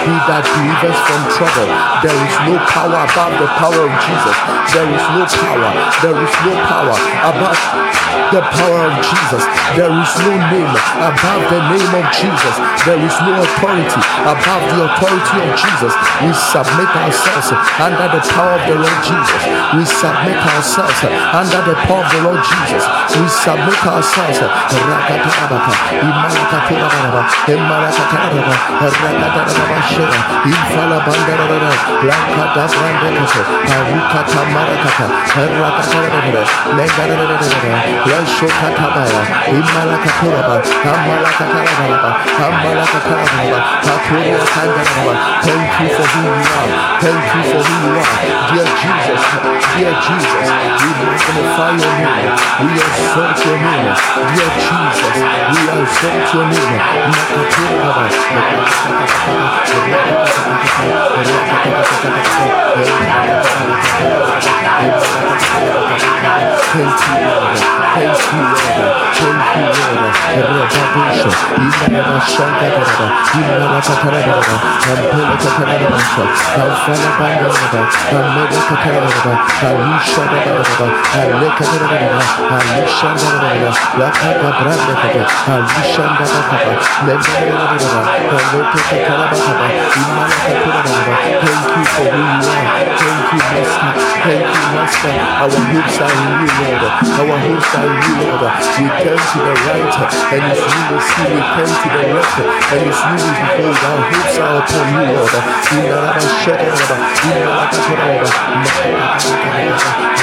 He that delivers from trouble. There is no power above the power of Jesus. There is no power. There is no power above the power of Jesus. There is no name above the name of Jesus. There is no authority above the authority of Jesus. We submit ourselves under the power of the Lord Jesus. We submit ourselves under the power of the Lord Jesus. We submit ourselves. Rakatarabaka, Thank you for who you are. Thank you for who you are. Dear Jesus, dear Jesus, we magnify your name. We exalt your name. Dear Jesus, we exalt your name. Makaturaba, Thank you, Lord. Thank you, Lord. Thank you, Lord. Rababusha, Thank you for who you are. Thank you, Master. Thank you, Master. Our hopes are in you, Lord. Our hopes are in you, Lord. We turn to the right and it's you see. We turn to the left and it's you will behold. Our hopes are upon you, Lord. Inaraba Shadaraba, Inaraba Kataraba,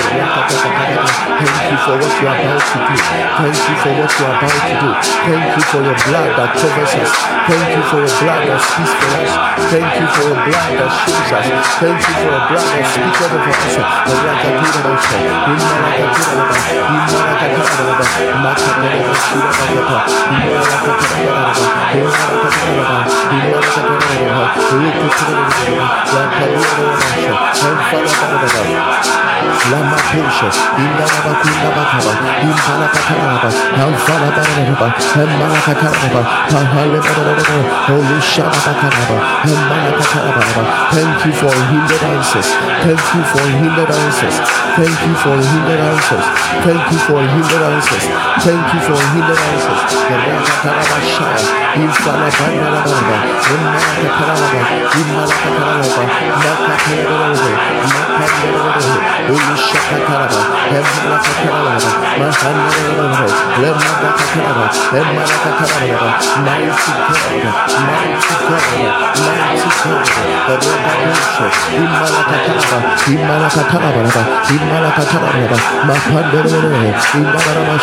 Thank you for what you are about to do. Thank you for what you are about to do. Thank you for your blood that covers us. Thank you for your blood that speaks for us. Thank you for your blood that shields us. Thank you for your blood that speaks over us. Emalakataraba, Pahalebaraba, Olushabakaraba, Emalakataraba. Thank you for hindered answers. Thank you for hindered answers. Thank you for hindered answers. Thank you for hindered answers. Thank you for hindered answers. Rakataraba Shaya, Infalabaraba, Emalakataraba, Imalakataraba, Makataraba, Makataraba, Ushakataraba, Emalakataraba, Mahandaraba, Lemakataraba, Emalakataraba, Mighty God, Mighty God, Mighty God, Rebabusha, Imalakataraba, Imalakataraba, Imalakataraba, Mahandaraba, Imalakataraba,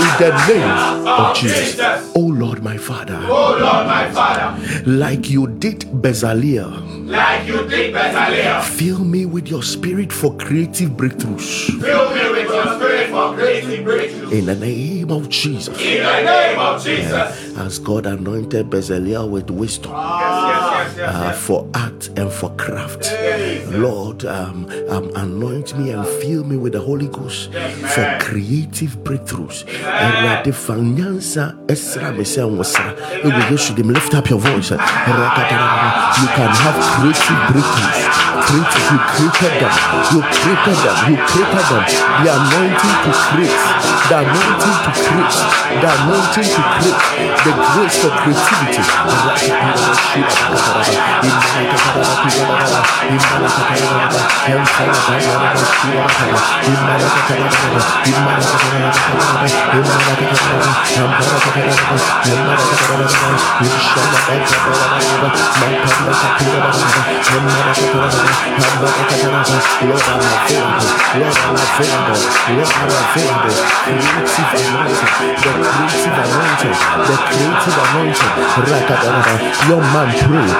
in the name of Jesus. Oh Lord, my Father, Oh Lord, my Father, like you did Bezalel, like you did Bezalel, fill me with your spirit for creative breakthroughs. fill me with your spirit for creative breakthrough. In the name of Jesus. In the name of Jesus. As God anointed Bezalel with wisdom Yes, yes, yes, uh, for art and for craft, Lord, um, um, anoint me and fill me with the Holy Ghost for creative breakthroughs. Awurade fa nyansa ɛsra me sɛ nwosra. Ɛwɔ Yesu dim, Lift up your voice. You can have creative breakthroughs. Creative, you created them. You created them. You created them. The anointing to create. The anointing to create. The anointing to create. The grace for creativity. Creative anointing. Young man pray.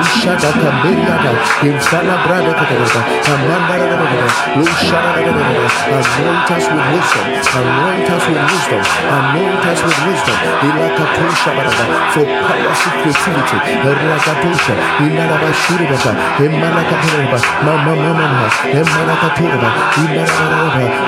Elisha Dakamberiata, Imfala Brada Kataraba, Amanda Lusha Anoint us with wisdom, anoint us with wisdom, anoint us with wisdom. For creativity.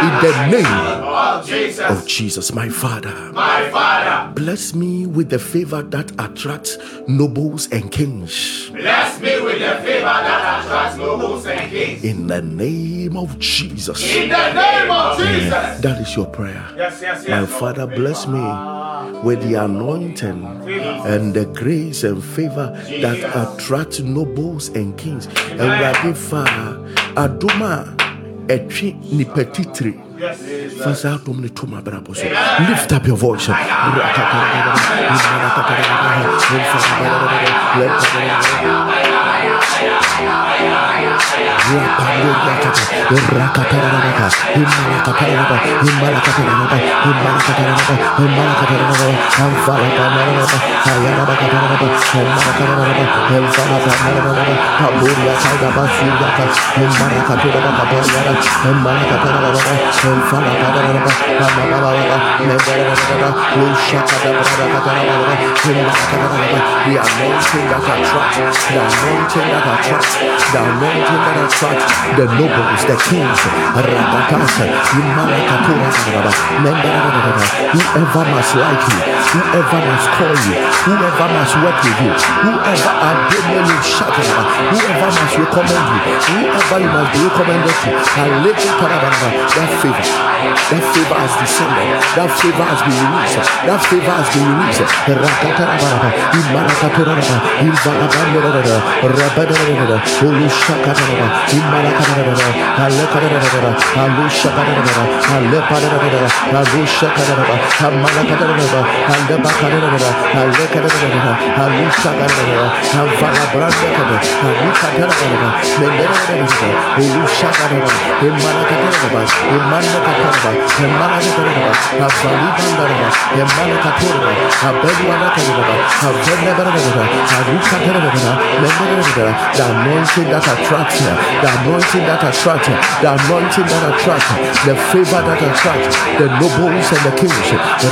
In the name of Jesus. of Jesus, my Father. My Father, Bless me with the favor that attracts nobles and kings. bless me with the favor that attracts nobles and kings. In the name of Jesus. In the name of Jesus. That is your prayer. Yes, yes, yes. My. Father, bless me with the anointing and the grace and favor that attract nobles and kings. And Rabbi Father, Aduma, Etri Nipetitri. Yes. First out to my brother. Lift up your voice. The anointing the anointing that attracts, the anointing that the whoever must like you, whoever must call you, whoever must work with you, whoever Adonai you Shakaraba, whoever must recommend you, whoever you must be recommended to, little Parabaraba, that favor, that favor has descended, that favor has been released, that favor has been released. Rakatarabaraba, Imarakaturaba, Ivarabandara, Rabadara, Ulushakataraba, Imarakataraba, Alekataraba, Alushakataraba, Alepataraba, Alushakataraba, Amalakataraba, Alebakataraba, Alekataraba, Alushakataraba, Avalabrandakaba, Alukataraba, Mendaraba, Ulushakataraba, Imarakataraba, Imarakataraba, Imarakataraba, Avalibandaraba, Imarakaturaba, Abeluanakaraba, Avenabaraba, Arukataraba, Mendaraba, the anointing that attracts her, the anointing that attracts her, the anointing that attracts her, the favor that attracts the nobles and the kings,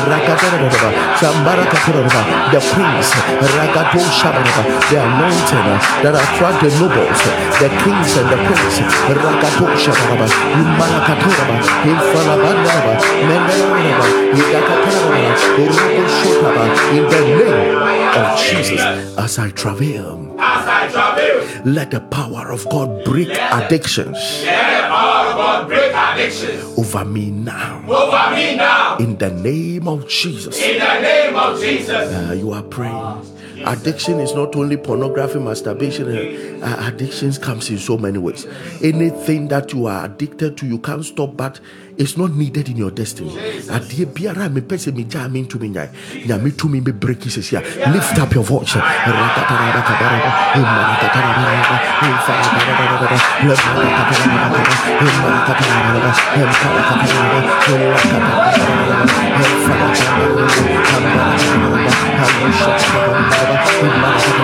Rakataraba, Sambarakataraba, the queens, Rakato Shabaraba, the anointing that attract the nobles, the kings and the queens, Rakato Shabaraba, Imalakataraba, Infalabandaraba, Mendaraba, Idakataraba, Urubu Shotaba, in the name of Jesus, as I travail. As I travel, Let the power of God break addictions let the power of God break addictions over me now. over me now. In the name of Jesus. In the name of Jesus. Uh, you are praying. Addiction is not only pornography, masturbation. uh, addictions comes in so many ways. Anything that you are addicted to, you can't stop, but it's not needed in your destiny. Lift up your voice Rakatarabakabaraba,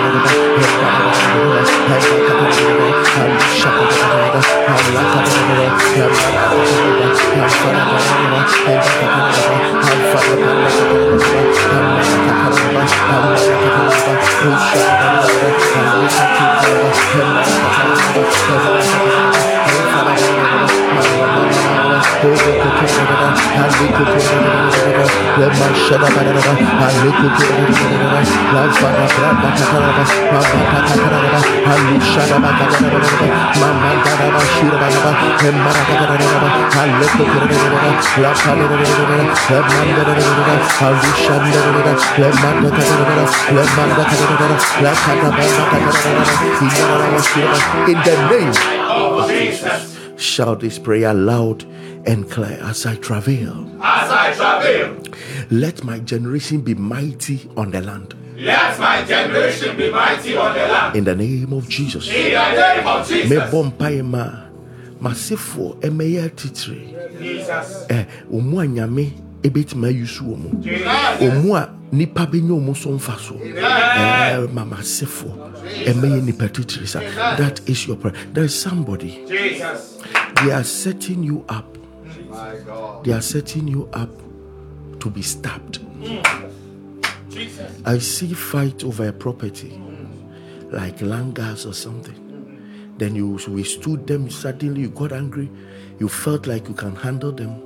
In the name of Jesus. Shout this prayer loud and clear as I travail. As I travail. Let my generation be mighty on the land. Let my generation be mighty on the land. In the name of Jesus. In the name of Jesus. Me bompae ma masefo ɛmɛyɛ. Jesus. Eh, anyame omu. Omu a nipa so so. Eh, mama nipa titiri sa. That is your prayer. There is somebody. They are setting you up. They are setting you up to be stabbed. I see fight over a property, like land langas or something. Then you withstood them. Suddenly you got angry. You felt like you can handle them,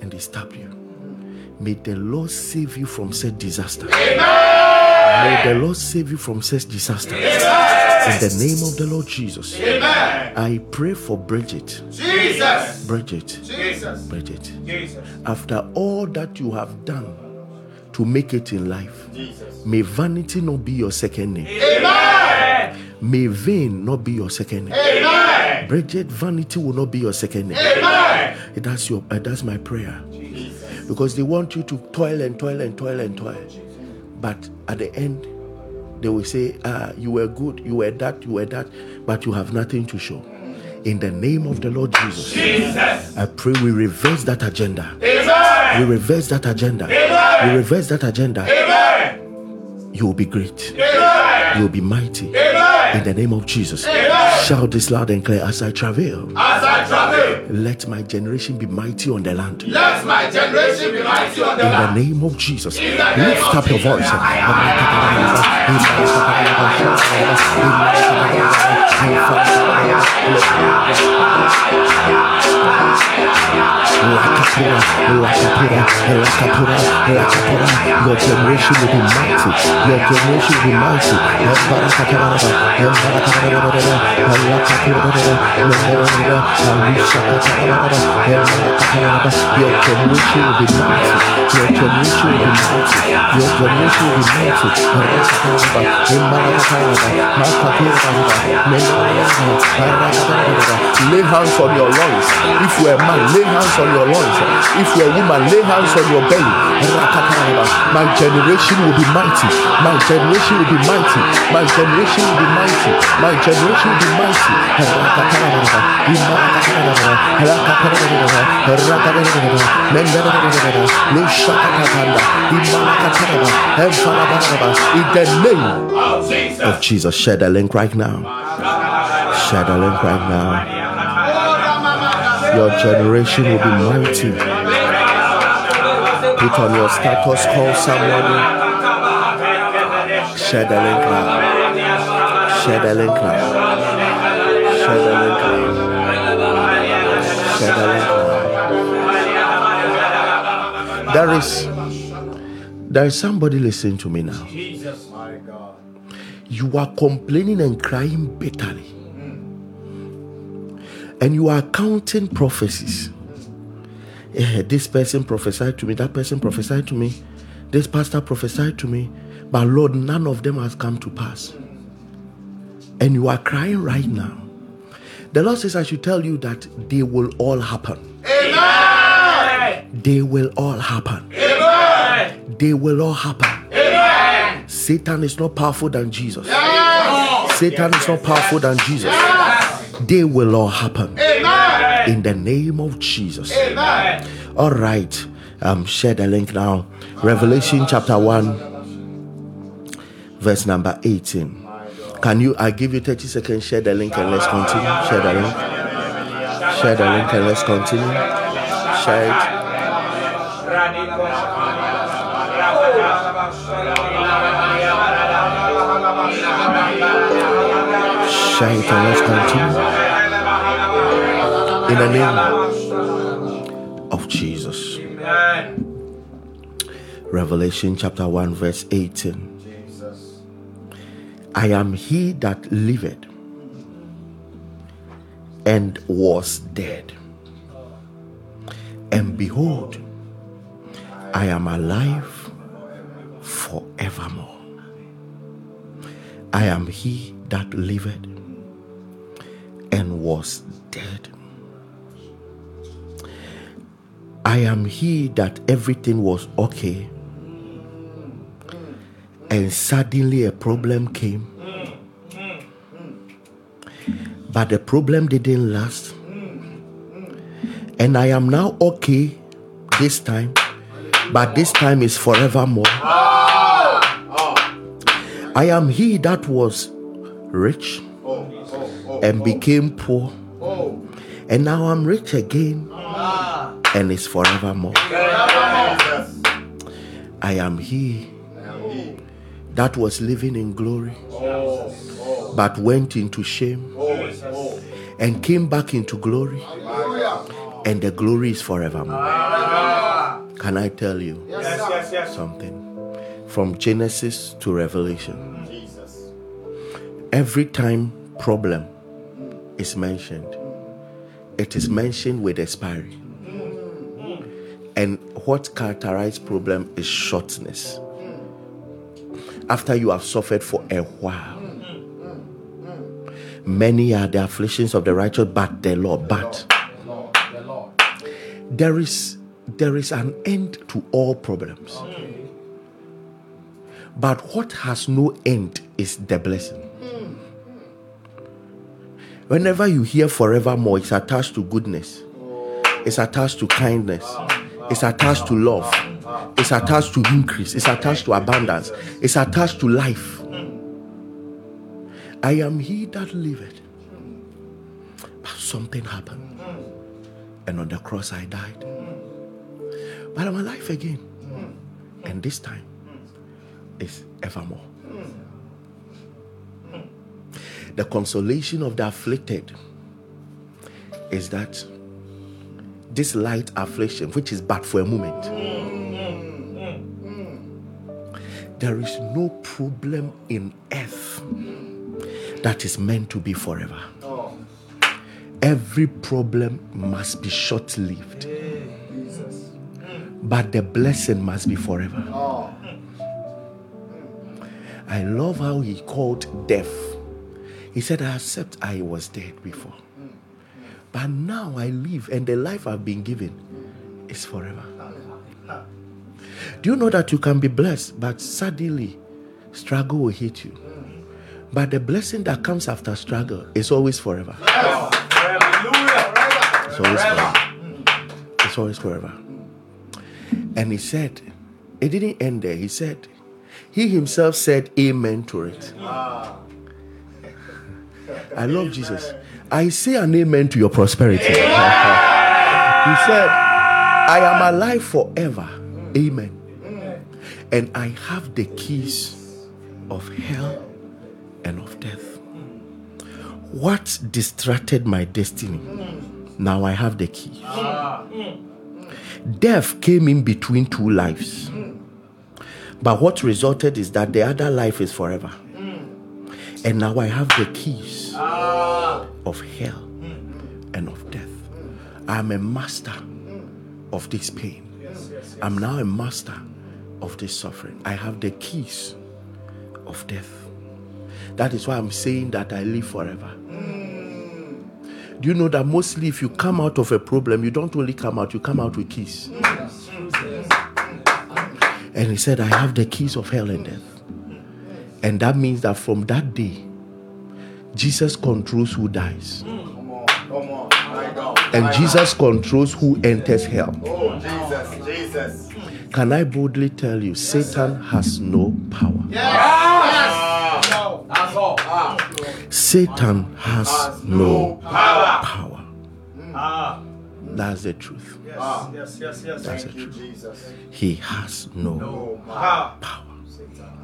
and they stab you. May the Lord save you from such disaster. Amen. May the Lord save you from such disaster. Amen. In the name of the Lord Jesus. Amen. I pray for Bridget. Jesus. Bridget. Jesus. Bridget. Jesus. After all that you have done to make it in life, Jesus. may vanity not be your second name. Amen. May vain not be your second name. Amen. Bridget, vanity will not be your second name. Amen. That's your uh, that's my prayer. Because they want you to toil and toil and toil and toil. But at the end, they will say, ah, you were good, you were that, you were that, but you have nothing to show. In the name of the Lord Jesus, Jesus. I pray we reverse that agenda. Amen. We reverse that agenda. Amen. We reverse that agenda. Amen. You will be great. Amen. You will be mighty. Amen. In the name of Jesus. Amen. Shout this loud and clear as I travel. As I travel, Let my generation be mighty on the land. let my generation be mighty on the In the name of Jesus. In Lift up your voice. Your generation will be mighty. Your generation will be mighty. Your generation will be mighty. Your generation will be mighty. Your generation will be mighty. Lay hands on your loins. If you are a man, lay hands on your loins. If you are a woman, lay hands on your belly. My generation will be mighty. My generation will be mighty. My generation will be mighty. My generation will be mighty. In the name of Jesus, share the link right now. Link right now. Your generation will be mighty. Put on your status, call the link now. Link now. Link now. Link now. There is there is somebody listening to me now. You are complaining and crying bitterly. And you are counting prophecies. Eh, this person prophesied to me, that person prophesied to me, this pastor prophesied to me, but Lord, none of them has come to pass. And you are crying right now. The Lord says, I should tell you that they will all happen. Amen. They will all happen. Amen. They will all happen. Amen. Satan is not powerful than Jesus. Yes. Satan is not powerful than Jesus. They will all happen. Amen. in the name of Jesus. Amen. All right, um, share the link now. Revelation chapter 1, verse number 18. Can you? I give you 30 seconds. Share the link and let's continue. Share the link. Share the link and let's continue. Share it. It and let's continue. In the name of Jesus. Revelation chapter 1, verse 18. I am he that liveth and was dead. And behold, I am alive forevermore. I am he that liveth and was dead. I am he that everything was okay, and suddenly a problem came. But the problem didn't last. And I am now okay this time, but this time is forevermore. I am he that was rich and became poor, and now I'm rich again, and it's forevermore. I am he that was living in glory, but went into shame and came back into glory, and the glory is forevermore. Can I tell you something? From Genesis to Revelation, every time problem is mentioned, it is mentioned with expiry. And what characterizes problem is shortness. After you have suffered for a while, many are the afflictions of the righteous, but the Lord, but there is there is an end to all problems. But what has no end is the blessing. Whenever you hear forevermore, it's attached to goodness, it's attached to kindness, it's attached to love, it's attached to increase, it's attached to abundance, it's attached to life. I am he that liveth. But something happened. And on the cross I died. But I'm alive again. And this time is evermore. The consolation of the afflicted is that this light affliction, which is but for a moment, there is no problem in earth that is meant to be forever. Every problem must be short lived, but the blessing must be forever. I love how he called death. He said, I accept I was dead before, but now I live, and the life I've been given is forever. Do you know that you can be blessed, but suddenly struggle will hit you? But the blessing that comes after struggle is always forever. It's always forever. It's always forever. And he said, it didn't end there. He said, he himself said amen to it. I love Jesus. I say an amen to your prosperity. he said, I am alive forever. Amen. And I have the keys of hell and of death. What distracted my destiny? Now I have the keys. Death came in between two lives. But what resulted is that the other life is forever. And now I have the keys ah. of hell and of death. I'm a master of this pain. I'm now a master of this suffering. I have the keys of death. That is why I'm saying that I live forever. Hmm. Do you know that mostly if you come out of a problem, you don't only come out, you come out with keys. Hmm. And he said, I have the keys of hell and death. And that means that from that day, Jesus controls who dies. And Jesus controls who enters hell. Oh, Jesus, Jesus. Can I boldly tell you, Satan has no power? Yes, That's all. Satan has no Power. power. That's the truth. Ah, Yes, yes, yes. That's the Thank you, truth. Jesus. He has no my. Ah, power. Satan has no power.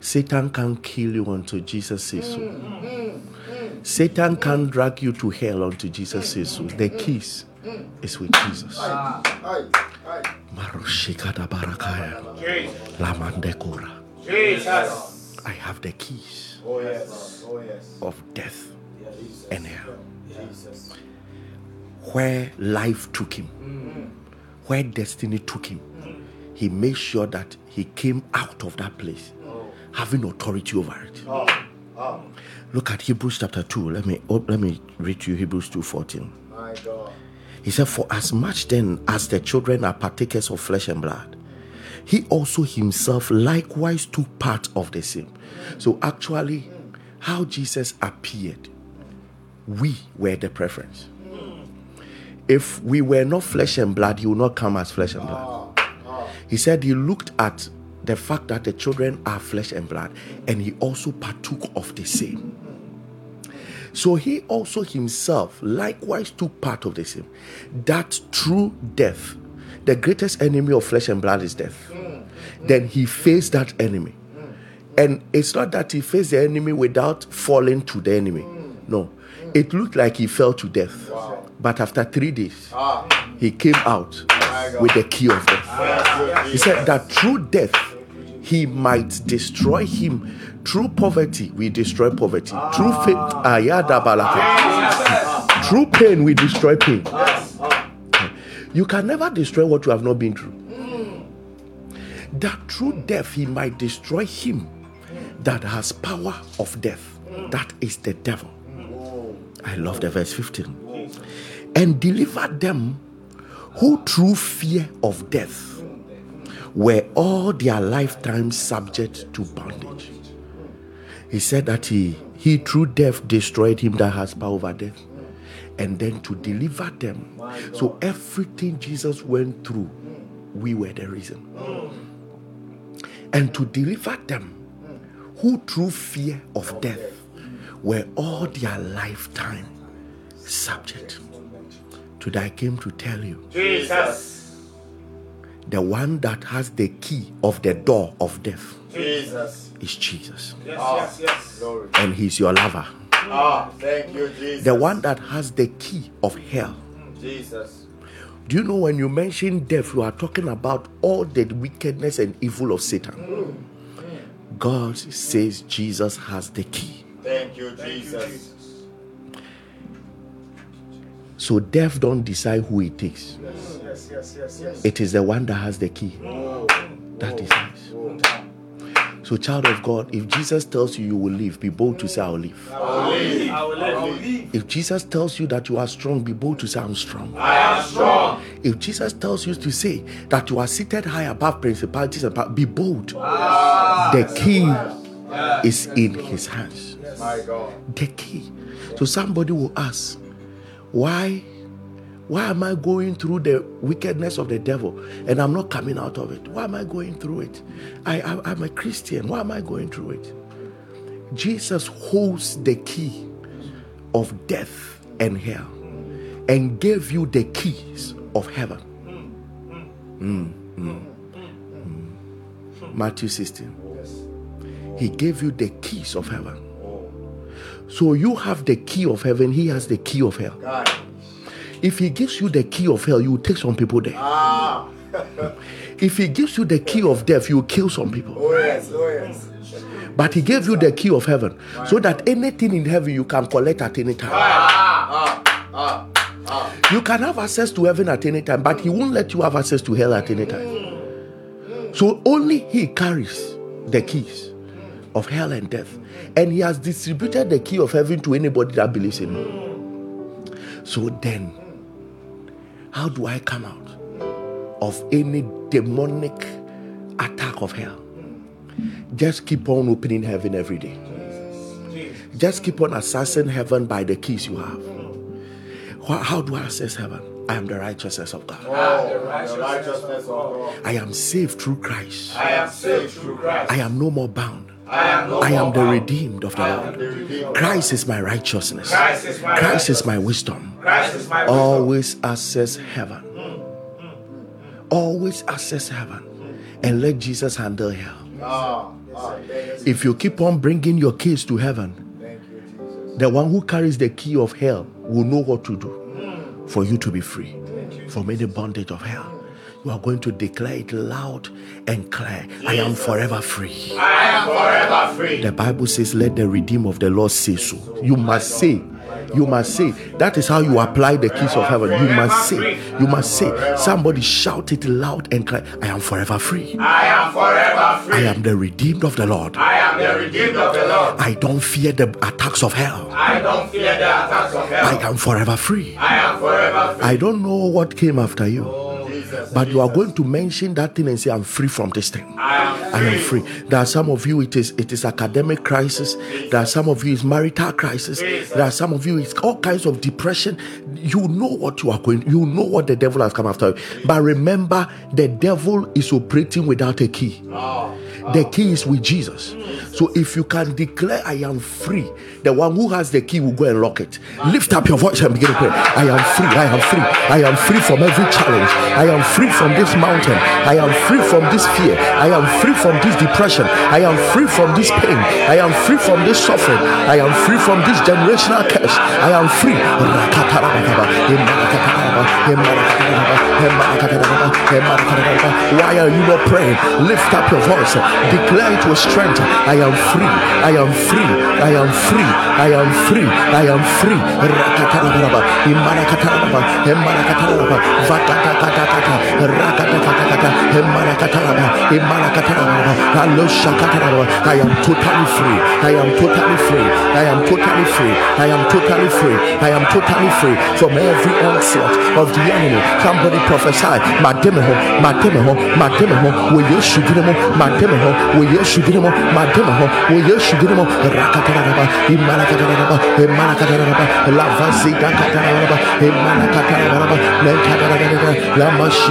Satan can't kill you until Jesus says so. Mm, mm, mm. Satan can't drag you to hell until Jesus says so. The keys is with Jesus. Ah, ah, ah. Aye. Maroshikada barakaya, Jesus. lamandekura. Jesus. I have the keys Oh, yes. Oh, yes. of death Jesus. and hell. where life took him, where destiny took him, he made sure that he came out of that place having authority over it. Ah, ah. Look at Hebrews chapter 2. Let me oh, let me read you Hebrews 2:14. My God. He said, For as much then as the children are partakers of flesh and blood, he also himself likewise took part of the same. So actually, how Jesus appeared, we were the preference. Hmm. If we were not flesh and blood, he would not come as flesh and blood. Ah, he said he looked at the fact that the children are flesh and blood, and he also partook of the same. So he also himself likewise took part of the same. That through death, the greatest enemy of flesh and blood is death. Then he faced that enemy. And it's not that he faced the enemy without falling to the enemy. No. It looked like he fell to death. But after three days, ah. he came out with the key of death. He said that through death, he might destroy him. Through poverty, we destroy poverty. Through faith. Through pain, we destroy pain. You can never destroy what you have not been through. That through death, he might destroy him that has power of death. That is the devil. I love the verse 15. And deliver them who through fear of death were all their lifetime subject to bondage. He said that he, he through death destroyed him that has power over death. And then to deliver them. So everything Jesus went through, we were the reason. And to deliver them who through fear of death were all their lifetime subject. Today I came to tell you Jesus. The one that has the key of the door of death Jesus. is Jesus. Yes, ah. yes, yes. And he's your lover. Ah, thank you, Jesus. The one that has the key of hell. Mm, Jesus. Do you know when you mention death, you are talking about all the wickedness and evil of Satan? Mm, mm. God says Jesus has the key. Thank you, Jesus. So death don't decide who it takes. Yes, yes, yes, yes. It is the one that has the key that decides. So, child of God, if Jesus tells you you will live, be bold to say, I'll live. I will live. If Jesus tells you that you are strong, be bold to say, I'm strong. I am strong. If Jesus tells you to say that you are seated high above principalities and power, be bold. Ah. The key is in his hands. My God. The key. So somebody will ask, why? Why am I going through the wickedness of the devil and I'm not coming out of it? Why am I going through it? I, I, I'm a Christian. Why am I going through it? Jesus holds the key of death and hell and gave you the keys of heaven. Mm, mm, mm. Matthew 16. He gave you the keys of heaven. So you have the key of heaven, he has the key of hell. God. If he gives you the key of hell, you will take some people there. Ah. If he gives you the key of death, you will kill some people. Oh, yes. Oh, yes. But he gave you the key of heaven so that anything in heaven you can collect at any time. Ah. Ah. Ah. You can have access to heaven at any time, but he won't let you have access to hell at any time. So only he carries the keys of hell and death. And he has distributed the key of heaven to anybody that believes in him. So then, how do I come out of any demonic attack of hell? Just keep on opening heaven every day. Just keep on accessing heaven by the keys you have. How do I access heaven? I am the righteousness of God. The righteousness of God. I am saved through Christ. I am saved through Christ. I am no more bound. I am no I am more the redeemed of the Lord. Christ is my righteousness. Christ is my Christ is righteousness. my wisdom. Christ is my. Always access heaven. Always access heaven. And let Jesus handle hell. Ah. Ah. If you keep on bringing your keys to heaven, Thank you, Jesus. the one who carries the key of hell will know what to do for you to be free from any bondage of hell. You are going to declare it loud and clear. I am forever free. I am forever free. The Bible says, Let the redeemer of the Lord say so. You must say, You must say, that is how you apply the keys of heaven. You must say, you must say, somebody shout it loud and cry, I am forever free. I am forever free. I am the redeemed of the Lord. I am the redeemed of the Lord. I don't fear the attacks of hell. I don't fear the attacks of hell. I am forever free. I am forever free. I don't know what came after you. Oh, But you are going to mention that thing and say, I'm free from this thing. I am free. There are some of you it is it is academic crisis. There are some of you it's marital crisis. There are some of you it's all kinds of depression. You know what you are going. You know what the devil has come after you. But remember, the devil is operating without a key. Ah, ah. The key is with Jesus. So if you can declare, I am free, the one who has the key will go and lock it. Lift up your voice and begin to pray. I am free. I am free. I am free from every challenge. I am free from this mountain. I am free from this fear. I am free from this depression. I am free from this pain. I am free from this suffering. I am free from this generational curse. I am free. Why are you not praying? Lift up your voice. Declare it with strength. I am free. I am free. I am free. I am free. I am free. Rakatarabaraba. Imarakataraba. Imarakataraba. I am totally free. I am totally free. I am totally free. I am totally free. I am totally free from every onslaught of the enemy. Somebody prophesy. Mademeho, Mademeho, Mademeho, will you him? Mademeho, will you him? Mademeho, will you him? Rakataraba, Imalakataraba, Imalakataraba, Lavazika Kataraba, Imalakataraba,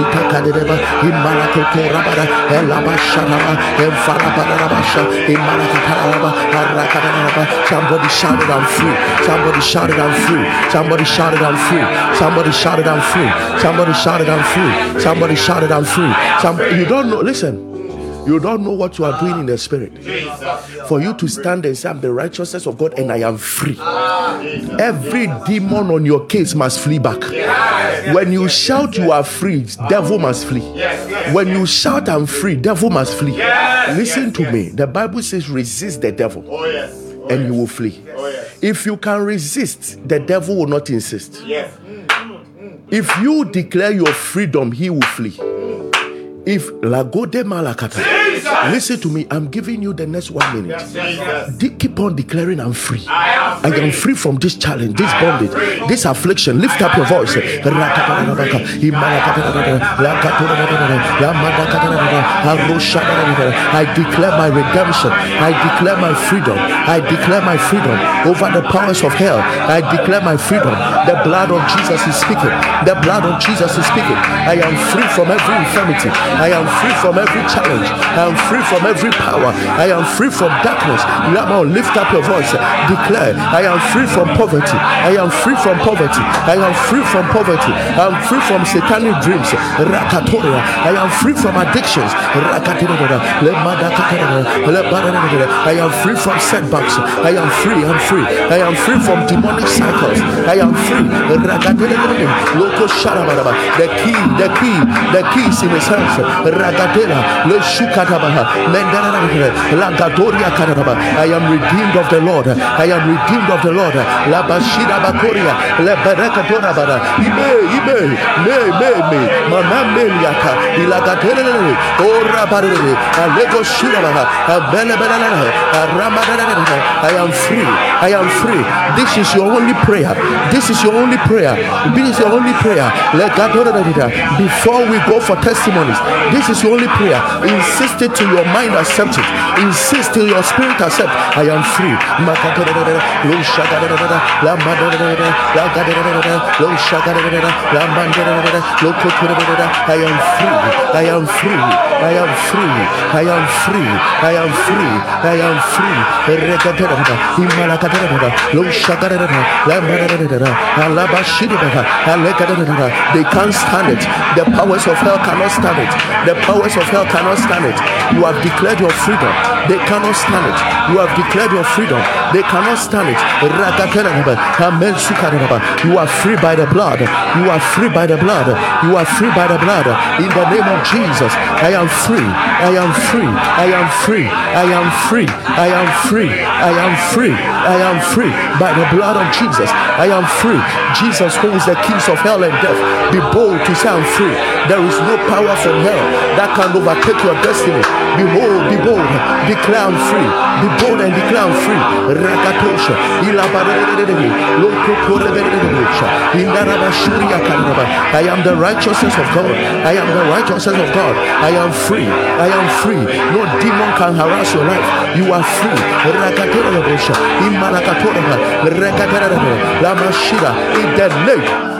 Nekataraba, Lamashita Kadaraba, Imalakotorabara, Elabasharaba, Enfarabarabasha, Imalakataraba, Arakataraba. Somebody shouted, I'm free. Somebody shouted, I'm free. Somebody shouted, I'm free. Somebody shouted, I'm free. Somebody shouted, I'm free. Somebody shouted, I'm free. You don't know, listen. You don't know what you are doing in the ah. spirit. For you to stand and say, I'm the righteousness of God and I am free. Ah, Every demon on your case must flee back. When you shout you are free, devil must flee. When you shout I'm free, devil must flee. Listen to me. The Bible says resist the devil Oh, yes. Oh, and you will flee. Oh. If you can resist, the devil will not insist. If you declare your freedom, he will flee. If Lagode Malakata, listen to me, I'm giving you the next one minute. Jesus. De- keep on declaring I'm free. I am I free. am free from this challenge, this bondage, this affliction. Lift up your voice. I declare my redemption. I declare my freedom. I declare my freedom over the powers of hell. I declare my freedom. The blood of Jesus is speaking. The blood of Jesus is speaking. I am free from every infirmity. I am free from every challenge. I am free from every power. I am free from darkness. Lama, lift up your voice. Declare, I am free from poverty. I am free from poverty. I am free from poverty. I am free from satanic dreams. I am free from addictions. I am free from setbacks. I am free. I'm free. I am free from demonic cycles. I am free. The key, the key, the key is in his hands. I am redeemed of the Lord. I am redeemed of the Lord. La bakoria. Bara. Ime, ime, me, me, me. Meliaka. Ilagadele. Ora. Alego. Abele. I am free. I am free. This is your only prayer. This is your only prayer. This is your only prayer. Before we go for testimonies, this is your only prayer. Insist it till your mind accepts it. Insist till your spirit accept. I am free. I am free. I am free. I am free. I am free. I am free. I am free. They can't stand it. The powers of hell cannot stand it. The powers of hell cannot stand it. You have declared your freedom. They cannot stand it. You have declared your freedom. They cannot stand it. You are free by the blood. You are free by the blood. You are free by the blood. In the name of Jesus, I am free. I am free. I am free. I am free. I am free. I am free. I am free by the blood of Jesus. I am free. Jesus who is the keys of hell and death. Be bold to say I'm free. There is no power from hell that can overtake your destiny. Behold, be bold, be I'm free. Be bold and declare I'm free. Rakatosha, I am the righteousness of God. I am the righteousness of God. I am free. I am free. No demon can harass your life. You are free. In the name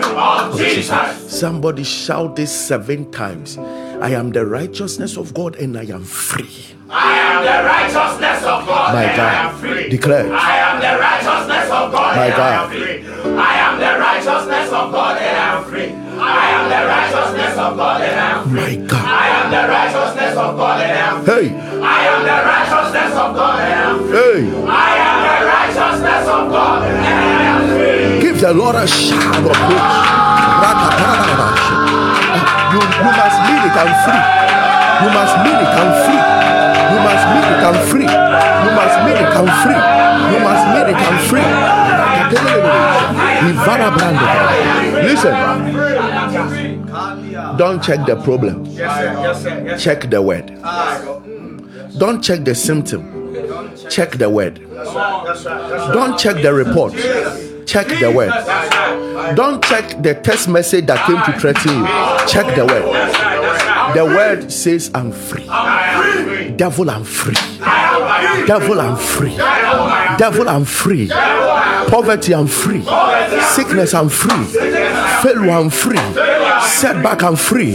Somebody shout this seven times. I am the righteousness of God and I am free. I am the righteousness of God. My and God. I am free. Declare. I am the righteousness of God. My and God. I am free. I am the righteousness of God and I am free. I am the righteousness of God and I am free. My God. I am the righteousness of God and I am free. Hey, I am the righteousness of God and I am free. hey. I am the righteousness of God and I am free. Give the Lord a shout of praise. You, you must mean it, I'm free. You must mean it, I'm free. You must mean it, I'm free. You must mean it, I'm free. You must mean it, I'm free. Listen, don't check the problem, check the word. Don't check the symptom, check the word. Don't check the report, check the word. Don't check the text message that came to threaten you, check the word. The word says, I'm free. Devil, I'm free. Devil, I'm free. Devil, I'm free. Poverty, I'm free. Sickness, I'm free. Failure, I'm free. Setback, I'm free.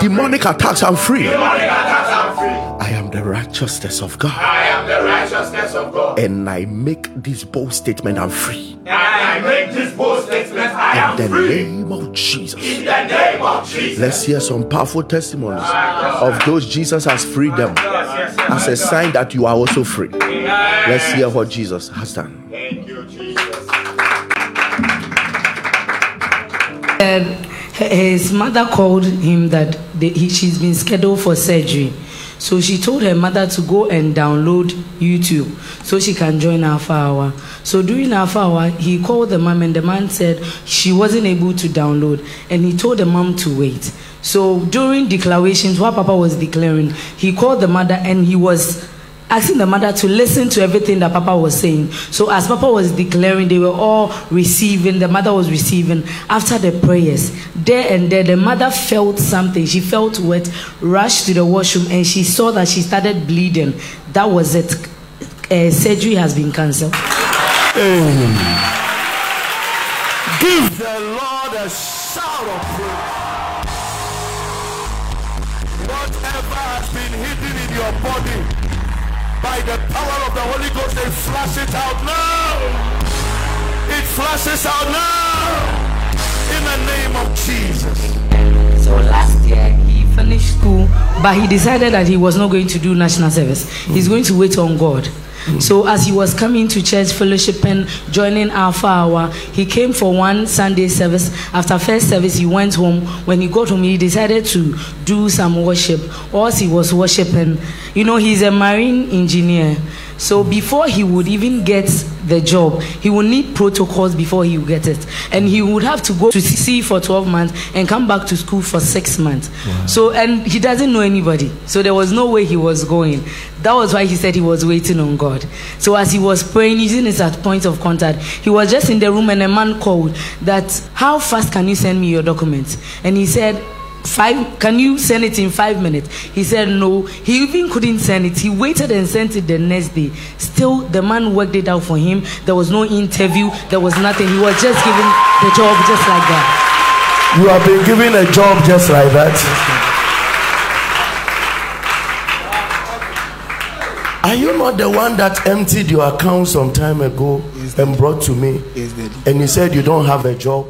Demonic attacks, I'm free. I am the righteousness of God. I am the righteousness of God. And I make this bold statement I'm free. And I make this bold statement. I am In the free. name of Jesus. In the name of Jesus. Let's hear some powerful testimonies ah, of those Jesus has freed them as a sign that you are also free. Let's hear what Jesus has done. Thank you, Jesus. And his mother called him that they, he, she's been scheduled for surgery. So she told her mother to go and download YouTube so she can join Alpha Hour. So during Alpha Hour, he called the mom and the man said she wasn't able to download. And he told the mom to wait. So during declarations, what Papa was declaring, he called the mother and he was asking the mother to listen to everything that Papa was saying. So as Papa was declaring, they were all receiving, the mother was receiving after the prayers. There and there, the mother felt something. She felt wet, rushed to the washroom, and she saw that she started bleeding. That was it. Uh, surgery has been cancelled. Give the Lord a shout of praise. Whatever has been hidden in your body, by the power of the Holy Ghost, they flash it out now. It flashes out now. In the name of Jesus. So last year he finished school, but he decided that he was not going to do national service. He's going to wait on God. So as he was coming to church fellowship and joining Alpha Hour, he came for one Sunday service. After first service, he went home. When he got home, he decided to do some worship. Whilst he was worshiping, you know, he's a marine engineer. So before he would even get the job, he would need protocols before he would get it. And he would have to go to sea for 12 months and come back to school for six months. So, and he doesn't know anybody. So there was no way he was going. That was why he said he was waiting on God. So as he was praying, using it as point of contact, he was just in the room and a man called that, how fast can you send me your documents? And he said, five can you send it in five minutes he said no he even couldn't send it he waited and sent it the next day still the man worked it out for him there was no interview there was nothing he was just given the job just like that You have been given a job just like that. Are you not the one that emptied your account some time ago and brought to me? Yes, Daddy. And you said you don't have a job?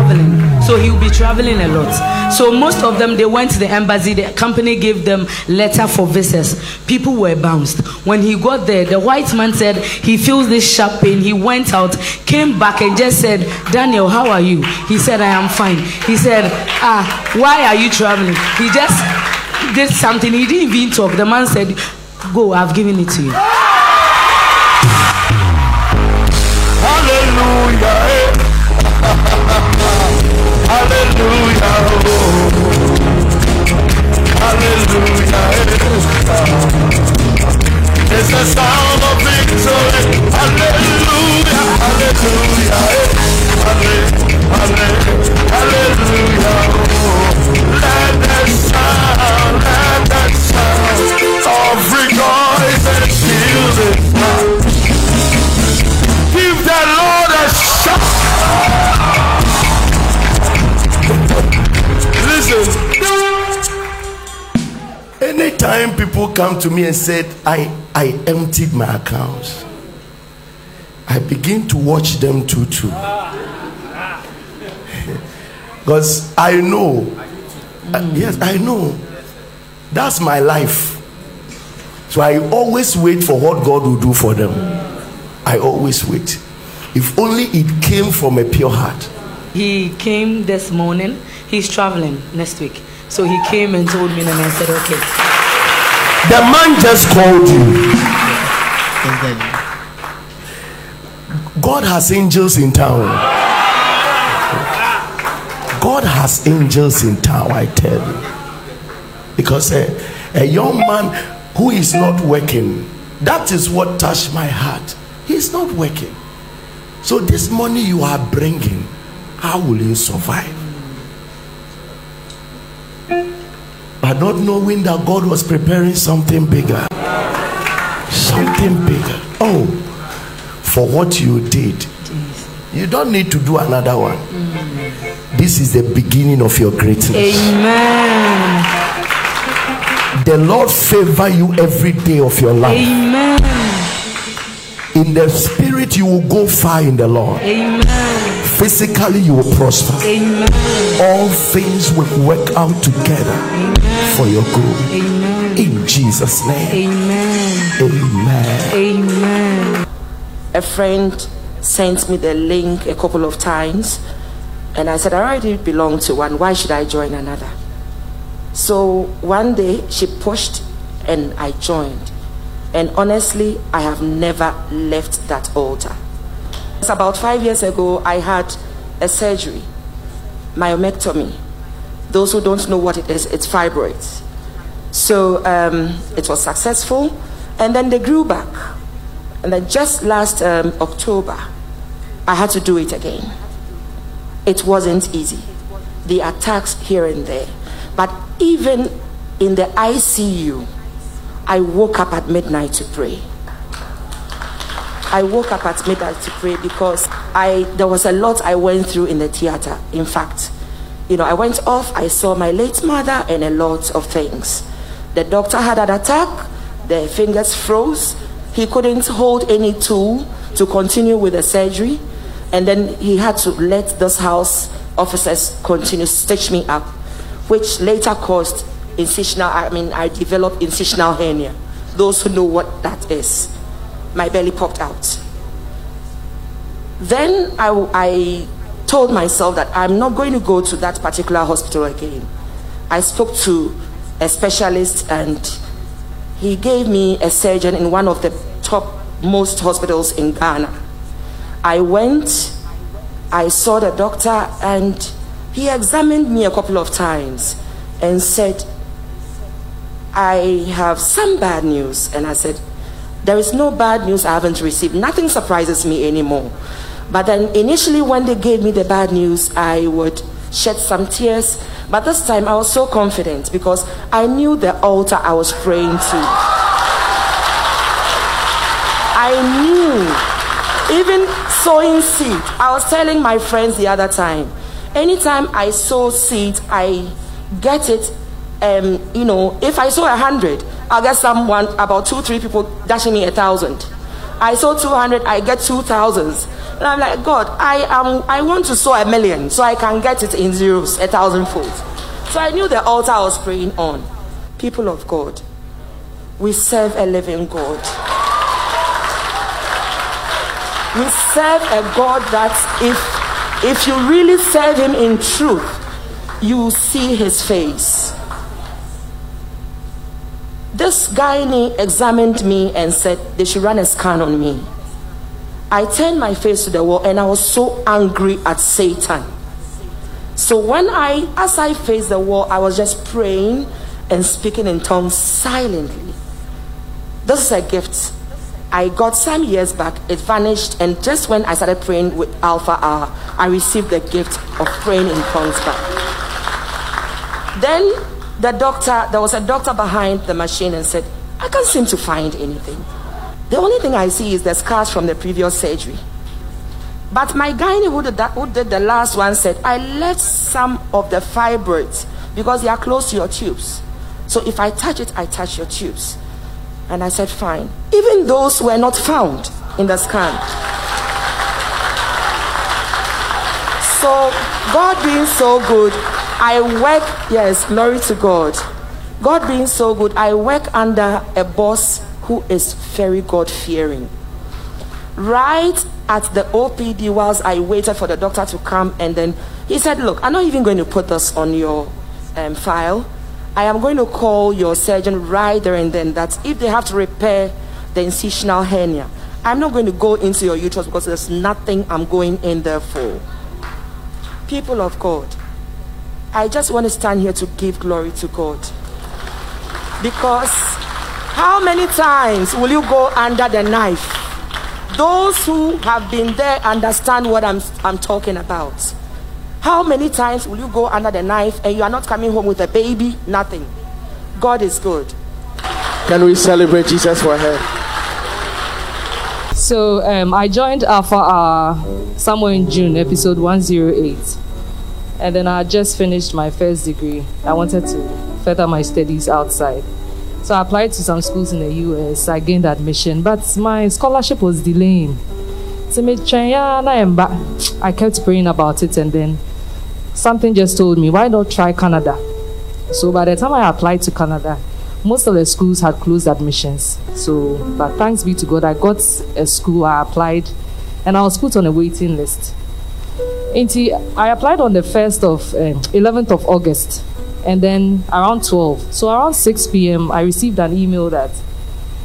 Traveling. So he'll be traveling a lot. So most of them they went to the embassy. The company gave them letter for visas. People were bounced. When he got there, the white man said he feels this sharp pain. He went out, came back and just said, Daniel, how are you? He said, I am fine. He said, Ah, why are you traveling? He just did something. He didn't even talk. The man said, Go, I've given it to you. Give the Lord a shout. Listen. Anytime people come to me and said, I, I emptied my accounts, I begin to watch them too too. Because I know, uh, yes, I know. That's my life. So I always wait for what God will do for them. I always wait. If only it came from a pure heart. He came this morning. He's traveling next week. So he came and told me, and I said, okay. The man just called you. God has angels in town. God has angels in town, I tell you. Because a, a young man who is not working, that is what touched my heart. He's not working. So, this money you are bringing, how will you survive? But not knowing that God was preparing something bigger. Something bigger. Oh, for what you did. You don't need to do another one. This is the beginning of your greatness. Amen. The Lord favor you every day of your life. Amen. In the spirit, you will go far in the Lord. Amen. Physically, you will prosper. Amen. All things will work out together for your good. Amen. In Jesus' name. Amen. Amen. Amen. a friend sent me the link a couple of times and i said i already belong to one why should i join another so one day she pushed and i joined and honestly i have never left that altar it's about five years ago i had a surgery myomectomy those who don't know what it is it's fibroids so um, it was successful and then they grew back and then just last um, October, I had to do it again. It wasn't easy. The attacks here and there. But even in the ICU, I woke up at midnight to pray. I woke up at midnight to pray because I there was a lot I went through in the theater. In fact, you know, I went off, I saw my late mother and a lot of things. The doctor had an attack, the fingers froze, he couldn't hold any tool to continue with the surgery, and then he had to let this house officers continue stitch me up, which later caused incisional. I mean, I developed incisional hernia. Those who know what that is, my belly popped out. Then I, I told myself that I'm not going to go to that particular hospital again. I spoke to a specialist and he gave me a surgeon in one of the top most hospitals in Ghana. I went, I saw the doctor, and he examined me a couple of times and said, I have some bad news. And I said, There is no bad news I haven't received. Nothing surprises me anymore. But then initially, when they gave me the bad news, I would shed some tears. But this time, I was so confident because I knew the altar I was praying to. I knew, even sowing seed. I was telling my friends the other time, anytime I sow seed, I get it. Um, you know, if I sow a hundred, I'll get someone about two, three people dashing me a thousand. I sow 200, I get 2,000. And I'm like, God, I am I want to sow a million so I can get it in zeros, a thousandfold. So I knew the altar I was praying on. People of God, we serve a living God. We serve a God that if if you really serve him in truth, you see his face. This guy examined me and said they should run a scan on me. I turned my face to the wall and I was so angry at Satan. So when I, as I faced the wall, I was just praying and speaking in tongues silently. This is a gift I got some years back. It vanished, and just when I started praying with Alpha Hour, I received the gift of praying in tongues back. Then the doctor, there was a doctor behind the machine and said, I can't seem to find anything. The only thing I see is the scars from the previous surgery. But my gynae who did, that, who did the last one said, I left some of the fibroids because they are close to your tubes. So if I touch it, I touch your tubes. And I said, fine. Even those were not found in the scan. So, God being so good, I work, yes, glory to God. God being so good, I work under a boss who is very God fearing. Right at the OPD, whilst I waited for the doctor to come, and then he said, Look, I'm not even going to put this on your um, file. I am going to call your surgeon right there and then that if they have to repair the incisional hernia, I'm not going to go into your uterus because there's nothing I'm going in there for. People of God, I just want to stand here to give glory to God. Because how many times will you go under the knife? Those who have been there understand what I'm, I'm talking about. How many times will you go under the knife and you are not coming home with a baby? Nothing. God is good. Can we celebrate Jesus for her? So um, I joined Alpha uh, somewhere in June, episode 108. And then I just finished my first degree. I wanted to further my studies outside. So I applied to some schools in the US. I gained admission, but my scholarship was delaying. So I kept praying about it, and then something just told me, why not try Canada? So by the time I applied to Canada, most of the schools had closed admissions. So, but thanks be to God, I got a school, I applied, and I was put on a waiting list. I applied on the 1st of, um, 11th of August and then around 12 so around 6 p.m i received an email that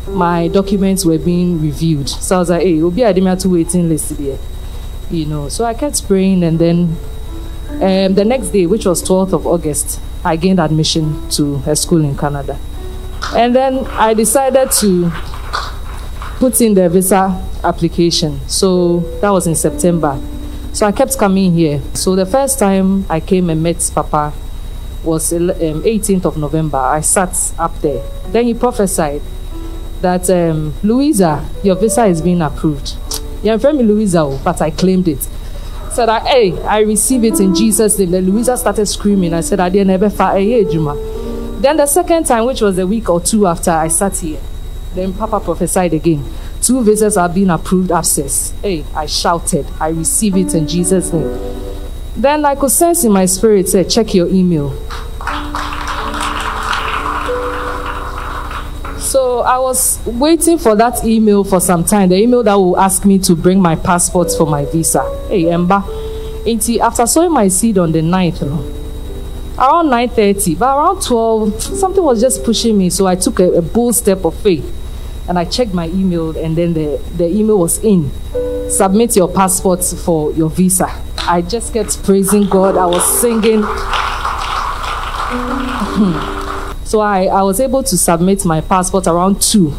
my documents were being reviewed. So i was like hey obi ademia to waiting list here. you know. So i kept praying and then um, the next day which was 12th of august i gained admission to a school in canada. And then i decided to put in the visa application. So that was in september so i kept coming here so the first time i came and met papa was um, 18th of November. I sat up there. Then he prophesied that um, Louisa, your visa is being approved. You're from Louisa, oh, but I claimed it. Said, I, hey, I receive it in Jesus' name. Then Louisa started screaming. I said, I didn't ever fire Juma. Then the second time, which was a week or two after I sat here, then Papa prophesied again. Two visas are being approved access. Hey, I shouted, I receive it in Jesus' name. Then I could sense in my spirit, say, check your email. So I was waiting for that email for some time. The email that will ask me to bring my passport for my visa. Hey, Emba. After sowing my seed on the 9th, you know, around 9.30, but around 12, something was just pushing me. So I took a, a bold step of faith and I checked my email and then the, the email was in. Submit your passport for your visa. I just kept praising God. I was singing. so I, I was able to submit my passport around 2.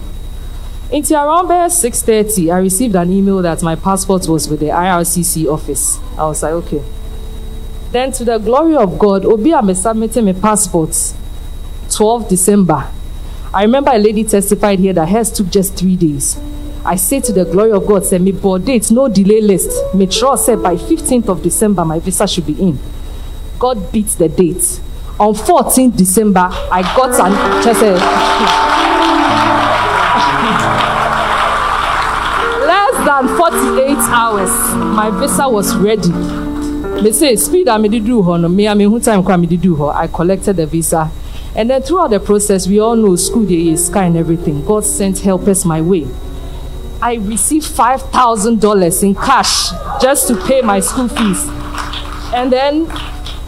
Until around 6.30, I received an email that my passport was with the IRCC office. I was like, okay. Then to the glory of God, Obi I'm submitting my passport 12 December. I remember a lady testified here that hers took just three days. I say to the glory of God, say me board date, no delay list. Make sure say by 15th of December my visa should be in. God beats the date. On 14th December, I got an just than 48 hours, my visa was ready. They say speed I made do her no me I who time I made do her. I collected the visa. And then throughout the process, we all know school day is sky and everything. God sent helpers my way. I received five thousand dollars in cash just to pay my school fees. And then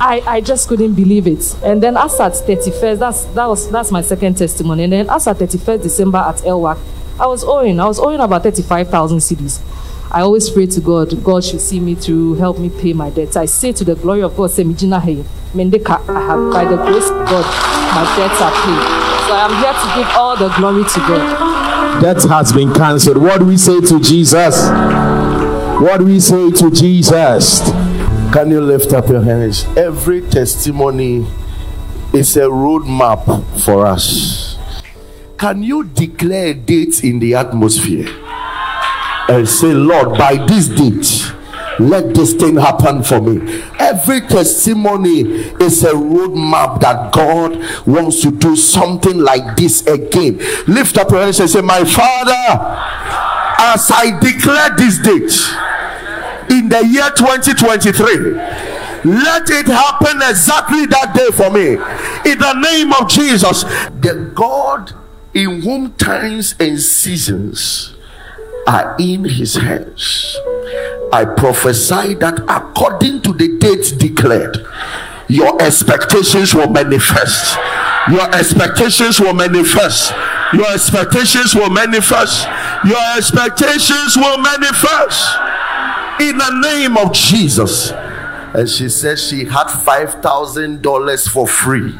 I, I just couldn't believe it. And then as at 31st, that's that was that's my second testimony. And then as at 31st December at LWAC, I was owing. I was owing about 35,000 cedis. I always pray to God, God should see me through, help me pay my debts. I say to the glory of God, say, hey, Mendeka, I have by the grace of God, my debts are paid. So I am here to give all the glory to God. That has been cancelled. What do we say to Jesus? What do we say to Jesus? Can you lift up your hands? Every testimony is a roadmap for us. Can you declare dates in the atmosphere and say, Lord, by this date, let this thing happen for me. Every testimony is a roadmap that God wants to do something like this again. Lift up your hands and say, My Father, as I declare this date in the year 2023, let it happen exactly that day for me. In the name of Jesus, the God in whom times and seasons are in his hands. I prophesy that according to the dates declared, your expectations will manifest. Your expectations will manifest. Your expectations will manifest. Your expectations will manifest. In the name of Jesus. And she said she had $5,000 for free.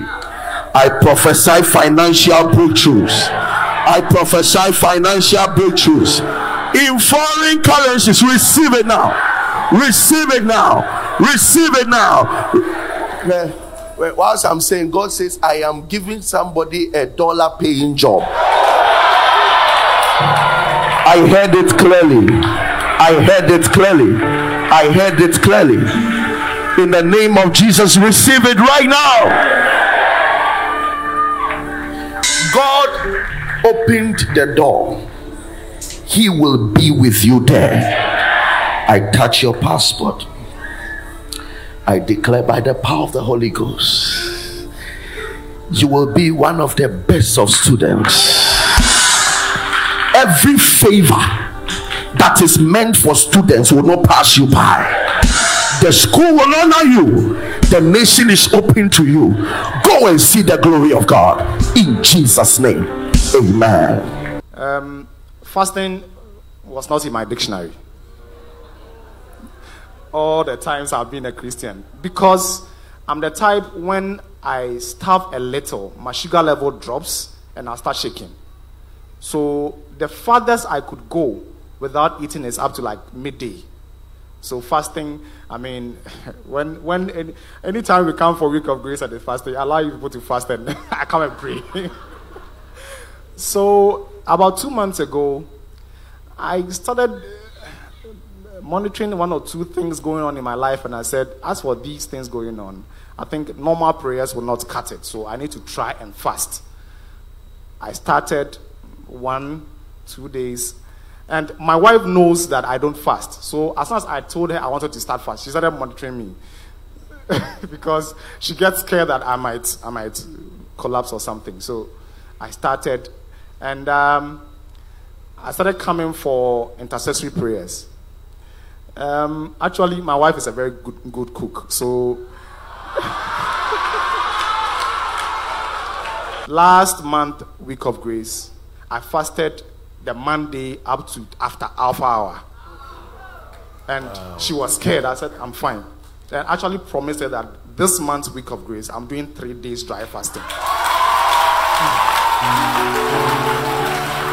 I prophesy financial breakthroughs. I prophesy financial breakthroughs in foreign currencies. Receive it now. Receive it now. Receive it now. Well, whilst I'm saying, God says, I am giving somebody a dollar paying job. I heard it clearly. I heard it clearly. I heard it clearly. In the name of Jesus, receive it right now. God opened the door he will be with you there. I touch your passport. I declare by the power of the Holy Ghost, you will be one of the best of students. Every favor that is meant for students will not pass you by. The school will honor you. The nation is open to you. Go and see the glory of God in Jesus' name. Amen. Um, fasting was not in my dictionary. All the times I've been a Christian. Because I'm the type when I starve a little, my sugar level drops and I start shaking. So the farthest I could go without eating is up to like midday. So fasting, I mean, when when any, anytime we come for week of grace and the fasting, I allow you people to fast and I come and pray. so about two months ago, I started monitoring one or two things going on in my life, and I said, as for these things going on, I think normal prayers will not cut it, so I need to try and fast. I started one, two days, and my wife knows that I don't fast. So as soon as I told her I wanted to start fast, she started monitoring me because she gets scared that I might, I might collapse or something. So I started, and um, I started coming for intercessory prayers. Um, actually, my wife is a very good, good cook. So, last month, week of grace, I fasted the Monday up to after Alpha Hour. And wow. she was scared. I said, I'm fine. And actually promised her that this month's week of grace, I'm doing three days dry fasting.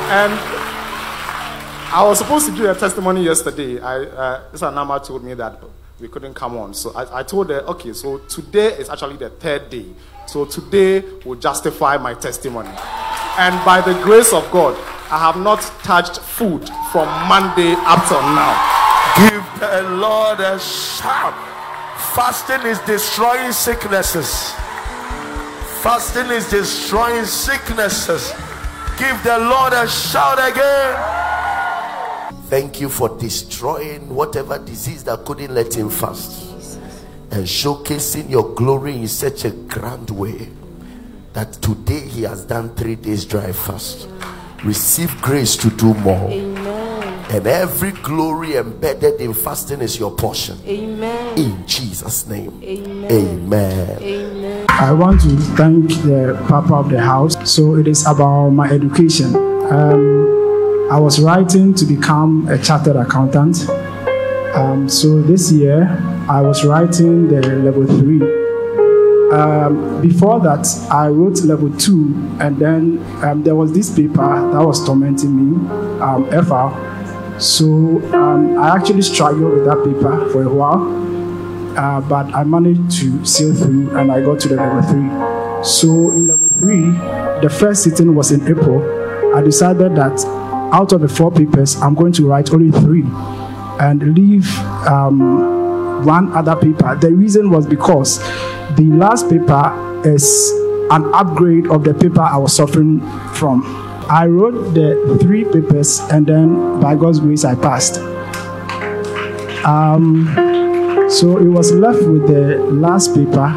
And I was supposed to do a testimony yesterday. I, uh, Nama told me that we couldn't come on. So I, I told her, okay, so today is actually the third day. So today will justify my testimony. And by the grace of God, I have not touched food from Monday up till now. Give the Lord a shout. Fasting is destroying sicknesses. Fasting is destroying sicknesses. Give the Lord a shout again. Thank you for destroying whatever disease that couldn't let him fast and showcasing your glory in such a grand way that today he has done three days dry fast. Receive grace to do more. And every glory embedded in fasting is your portion. Amen. In Jesus' name. Amen. Amen. Amen. I want to thank the Papa of the house. So it is about my education. Um, I was writing to become a chartered accountant. Um, so this year I was writing the level three. Um, before that, I wrote level two, and then um, there was this paper that was tormenting me, um, FR. So um, I actually struggled with that paper for a while, uh, but I managed to sail through, and I got to the level three. So in level three, the first sitting was in April. I decided that out of the four papers, I'm going to write only three and leave um, one other paper. The reason was because the last paper is an upgrade of the paper I was suffering from. I wrote the three papers and then by God's grace I passed. Um, so it was left with the last paper,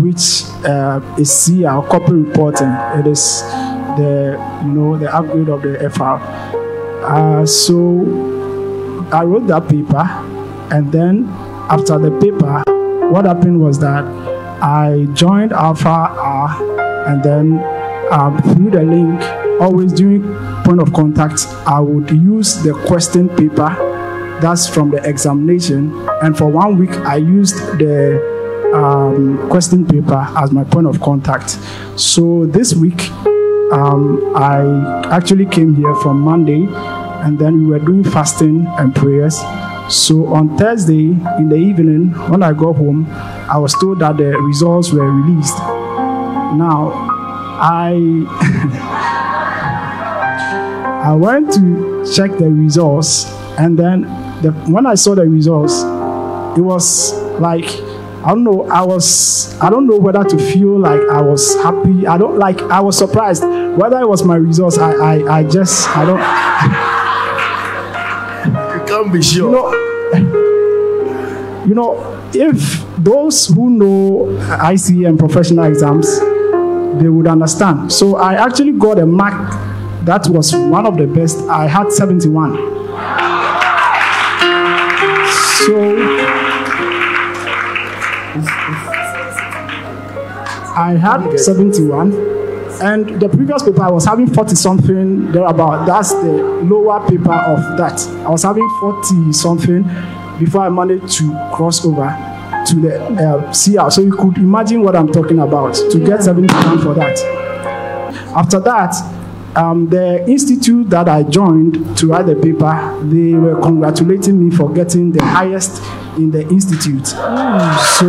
which uh, is CR corporate reporting. It is the you know the upgrade of the FR. Uh, so I wrote that paper, and then after the paper, what happened was that I joined Alpha Hour, and then um, through the link, always during point of contact, I would use the question paper that's from the examination, and for one week, I used the um, question paper as my point of contact. So this week, um, I actually came here from Monday, and then we were doing fasting and prayers. So on Thursday in the evening, when I got home, I was told that the results were released. Now, I I went to check the results, and then the, when I saw the results, it was like I don't know. I was I don't know whether to feel like I was happy. I don't like I was surprised whether it was my results. I I, I just I don't. You can't be sure. You know, you know, if those who know ICE and professional exams, they would understand. So I actually got a mark that was one of the best. I had 71. So I had 71, and the previous paper I was having 40 something thereabout. That's the lower paper of that. I was having 40 something before I managed to cross over to the uh, CR. So you could imagine what I'm talking about to get 71 for that. After that, um, the institute that I joined to write the paper, they were congratulating me for getting the highest in the institute. So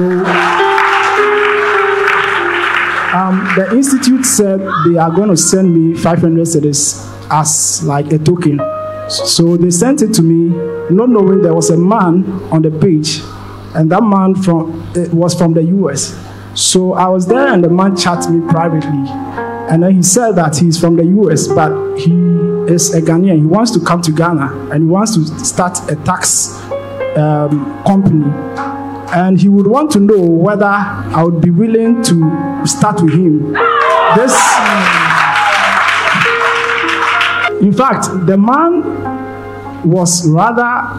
um, the institute said they are going to send me 500 cedis as like a token. So they sent it to me, not knowing there was a man on the page, and that man from it was from the US. So I was there, and the man chatted me privately, and then he said that he's from the US, but he is a Ghanaian. He wants to come to Ghana, and he wants to start a tax um, company and he would want to know whether I would be willing to start with him. This, in fact, the man was rather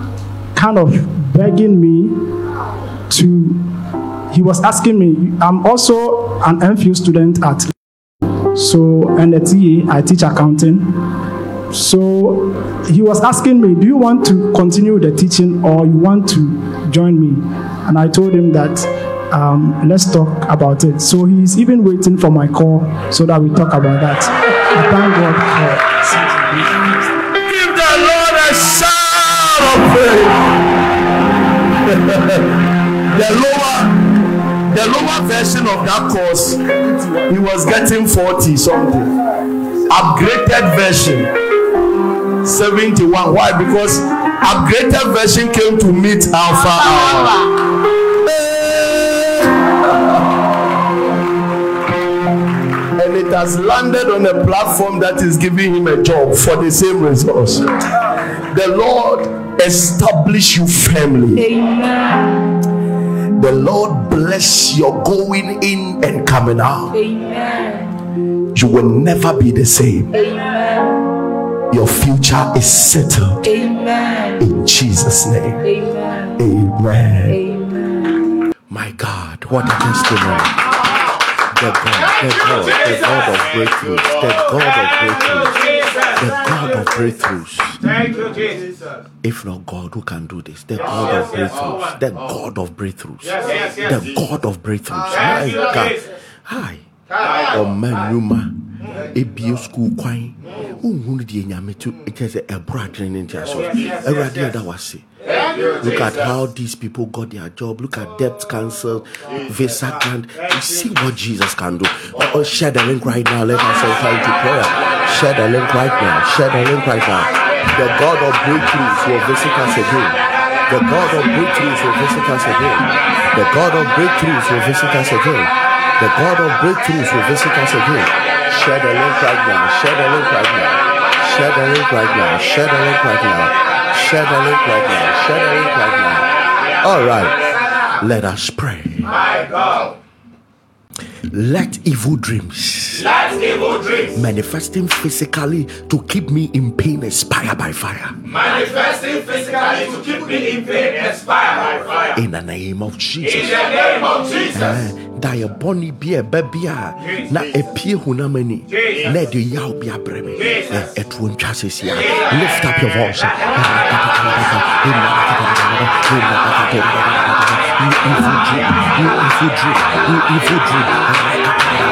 kind of begging me to. He was asking me. I'm also an MPhil student at. So TA, I teach accounting. So he was asking me, Do you want to continue the teaching or you want to join me? And I told him that um, let's talk about it. So he's even waiting for my call so that we talk about that. I thank God for. Give the Lord a shout of praise. the lower, version of that course, he was getting 40 something. Upgraded version, 71. Why? Because upgraded version came to meet Alpha Hour. and it has landed on a platform that is giving him a job for the same results. The Lord establish you firmly. Amen. The Lord bless your going in and coming out. Amen. You will never be the same. Amen. Your future is settled Amen. in Jesus' name. Amen. Amen. Amen. My God, what a testimony. The God, the God, the God of breakthroughs, the God of breakthroughs, the God of breakthroughs. Thank you, Jesus. If not God, who can do this? The God of breakthroughs, the God of breakthroughs, the God of breakthroughs. My God, hi. ɔma ebie sukuu kwan wohunu deɛ nyame to ɛkyɛ sɛ ɛboro adwene ne ntia so awurade ɛda wase Look at how these people got their job. Look at debt cancelled, visa grant. You see what Jesus can do. Oh, oh, share the link right now. Let us enter into prayer. Share the link right now. Share the link right now. The God of breakthroughs will visit us again. The God of breakthroughs will visit us again. The God of breakthroughs will visit us again. The God of breakthroughs will visit us again. Share the link right now. Share the link right now. Share the link right now. Share the link right now. Share the link right now. Share the link right now. All right. Let us pray. My God. Let evil dreams Let evil dreams manifesting physically to keep me in pain expire by fire. manifesting physically to keep me in pain expire by fire. In the name of Jesus. In the name of Jesus. daeɛ bɔne bi a bi a na ɛpie honam ani na ɛde yaw bi abrɛ me ɛtoɔ ntwa sesia lift up your voice You evil dream, you evil dream, you evil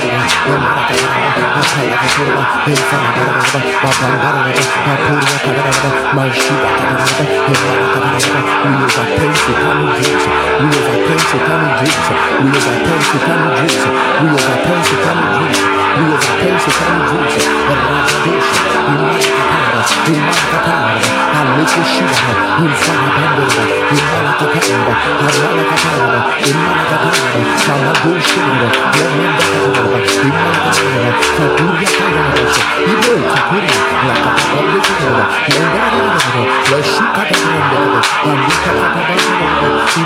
Remember Sin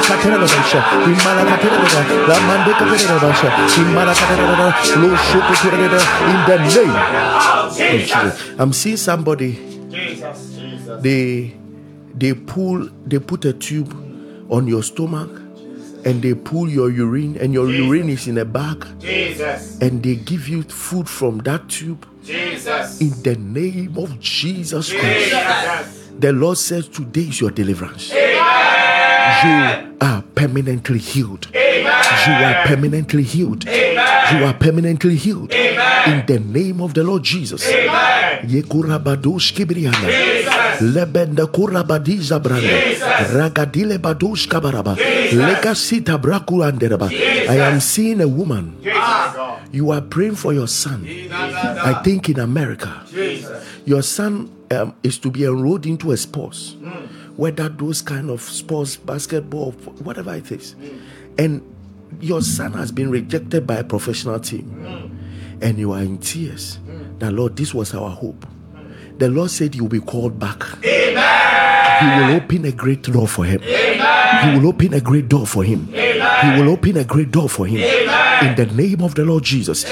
kataraba. Imana kataraba. Lamande kataraba. Imana kataraba. Loshukutaraba. In the name of Jesus. I'm seeing somebody Jesus. Jesus. they they pull they put a tube on your stomach and they pull your urine and your urine is in a bag Jesus. and they give you food from that tube Jesus. in the name of Jesus Christ. Jesus. The Lord says today is your deliverance. You are permanently healed. You are permanently healed. You are permanently healed. In the name of the Lord Jesus. Lebenda kurabadiza branda. Ragadile badosh kabaraba. Legasita brakuranderaba. I am seeing a woman. You are praying for your son. I think in America, your son um, is to be enrolled into a sports, whether those kind of sports, basketball, whatever it is, and your son has been rejected by a professional team, and you are in tears. That Lord, this was our hope. The Lord said you will be called back. Amen. He will open a great door for him. Amen. He will open a great door for him. Amen. He will open a great door for him. In the name of the Lord Jesus,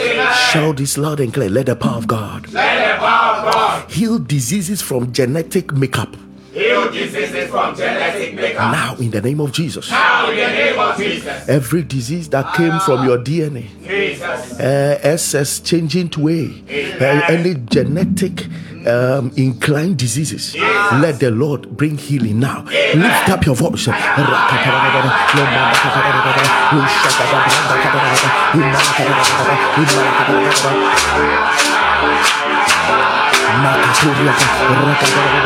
shout this loud and clear. Let the power of God Let the power of God heal diseases from genetic makeup. Heal diseases from genetic makeup. Now, in the name of Jesus, Now in the name of Jesus. every disease that came from your DNA, uh, SS changing to A, uh, any genetic um, inclined diseases, let the Lord bring healing now. Lift up your voice. Makaturia, Rakadara,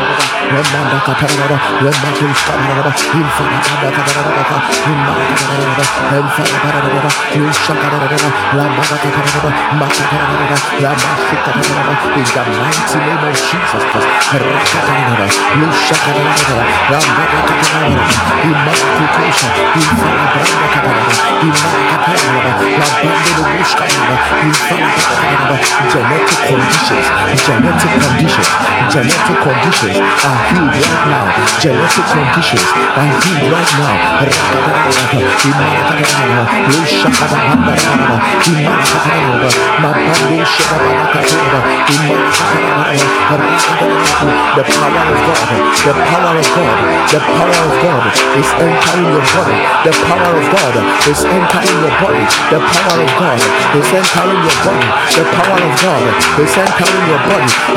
genetic conditions, genetic conditions, genetic conditions are healed right now. Genetic conditions are healed right now. The power of God, the power of God, the power of God is entering your body. The power of God is entering your body. The power of God is entering your body. The power of God is entering your body.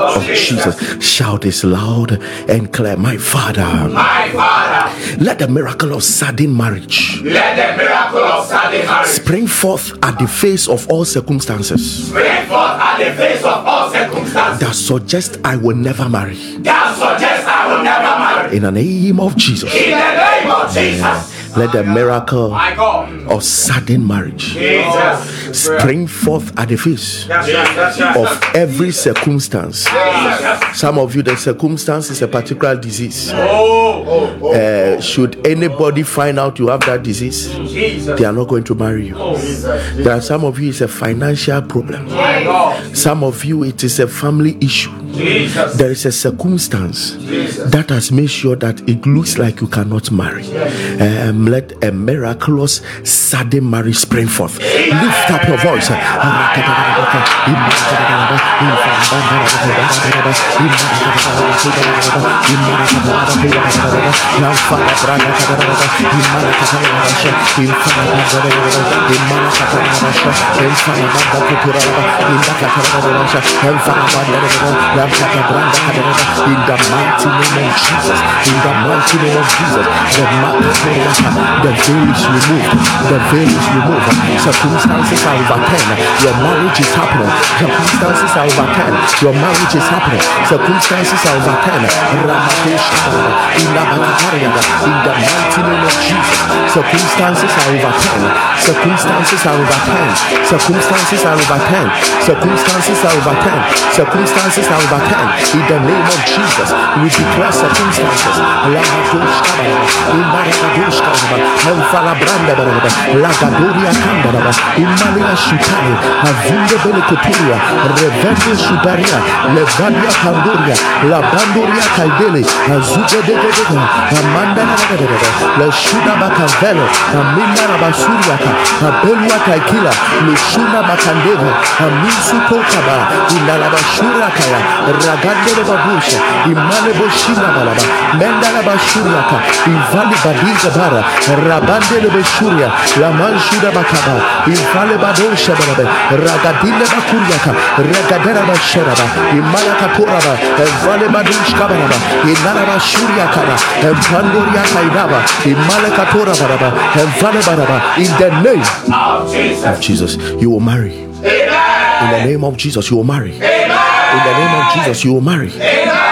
Oh, of Jesus. Shout this loud and clear. My Father. My Father, Let the miracle of sudden marriage let the miracle of sudden marriage spring forth at the face of all circumstances Spring forth at the face of all circumstances that suggest I will never marry. that suggest I will never marry. In the name of Jesus, In the name of Jesus. Let the miracle of sudden marriage Jesus. spring forth at the face of every circumstance. Some of you, the circumstance is a particular disease. Oh, Uh, should anybody find out you have that disease, they are not going to marry you. There are some of you, it's a financial problem. Some of you, it is a family issue. Jesus. There is a circumstance that has made sure that it looks like you cannot marry. Um, let a miraculous sudden marriage spring forth. Lift up your voice. In the mighty name of Jesus, in the mighty name of Jesus, the the veil is removed. The veil is removed. Circumstances are overturned. Your marriage is happening. Circumstances are overturned. Your marriage is happening. Circumstances are overturned. In the mighty name of Jesus, circumstances are overturned. Circumstances are overturned. Circumstances are overturned. Circumstances are overturned. Circumstances are overturned. In the name of Jesus, we declare circumstances. Lagadosh Kabaraba, Imaragadosh Kabaraba, Alfala Branda Baraba, Lagadoria Kandaraba, Imalia Shutani, Avinde Belekoturia, Revende Shudaria, Levadia Kandoria, La Bandoria Kaidele, Azuga de Amanda La Shuda Bakave Vele, Amina Rabasuriaka, Abelua Taikila, Lushuna Makandeva, Aminsu Kokaba, Inalabashurakaya, Ragande Babusha, Imane Boshina Balaba, Mendala Bashuriaka, Ivali Badiza Bara, Rabande Beshuria, Bakaba, Ivale Badosha Ragadile Bakuriaka, Ragadera Pandoria Kaidaba, in the name Of Jesus. of Jesus, you will marry. Amen. In the name of Jesus, you will marry. Amen. In the name of Jesus, you will marry.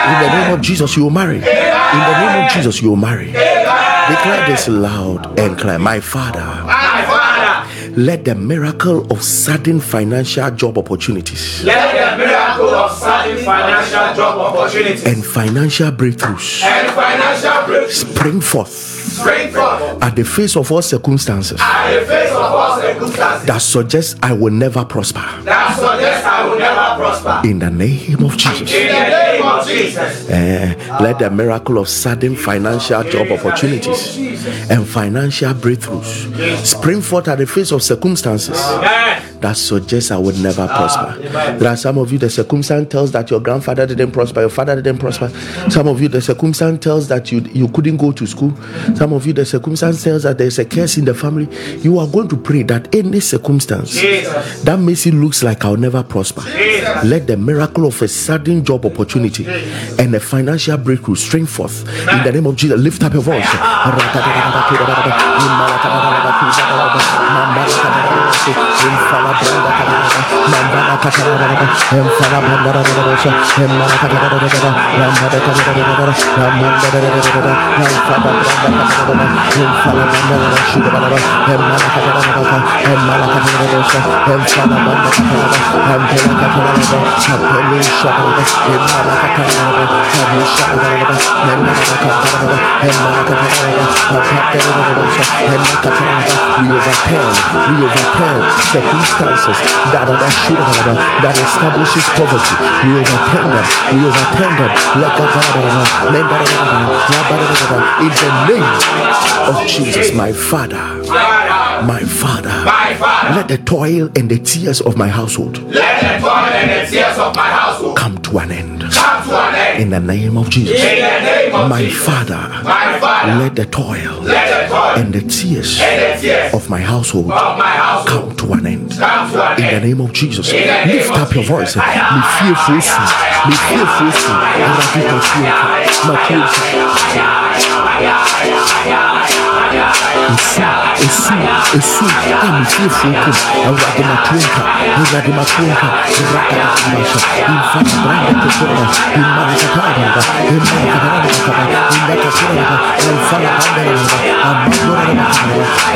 In the name of Jesus, you will marry. In the name of Jesus, you will marry. Declare this loud and clear. My Father, My Father, let the miracle of sudden financial job opportunities let the miracle of sudden financial job opportunities and financial breakthroughs and financial breakthroughs spring forth spring forth at the face of all circumstances at the face of all circumstances that suggest I will never prosper. that suggest I will never prosper. In the name of Jesus. In the name of Jesus. Eh, let the miracle of sudden financial job opportunities and financial breakthroughs spring forth at the face of circumstances that suggest I would never prosper. There are some of you, the circumstance tells that your grandfather didn't prosper, your father didn't prosper. Some of you, the circumstance tells that you, you couldn't go to school. Some of you, the circumstance tells that there's a curse in the family. You are going to pray that any circumstance that makes it looks like I'll never prosper. Let the miracle of a sudden job opportunity and a financial breakthrough string forth in the name of Jesus. Lift up your voice. We overturn, we overturn circumstances that are that that establishes poverty. We overturn them, we overturn them. Let the father remember in the name of Jesus, my Father, my Father, let the toil and the tears of my household let the toil and the tears of my household come to an end. come to an end. In the name of Jesus, In the name of my Father, My Father, let the toil let the toil and the tears and of my household my come to an end. come to an In the name of Jesus, In the name lift up your voice. Me fear fosu, me fear fosu. Arati masuka, makusa. Esu, esu, esu. Ah, me fear foku. Arati matuka, arati matuka. Raka masha. Infa branda kesora. Imana kataraba, imana kataraba kaba. Imana kataraba, imana kataraba. Amandora kataraba.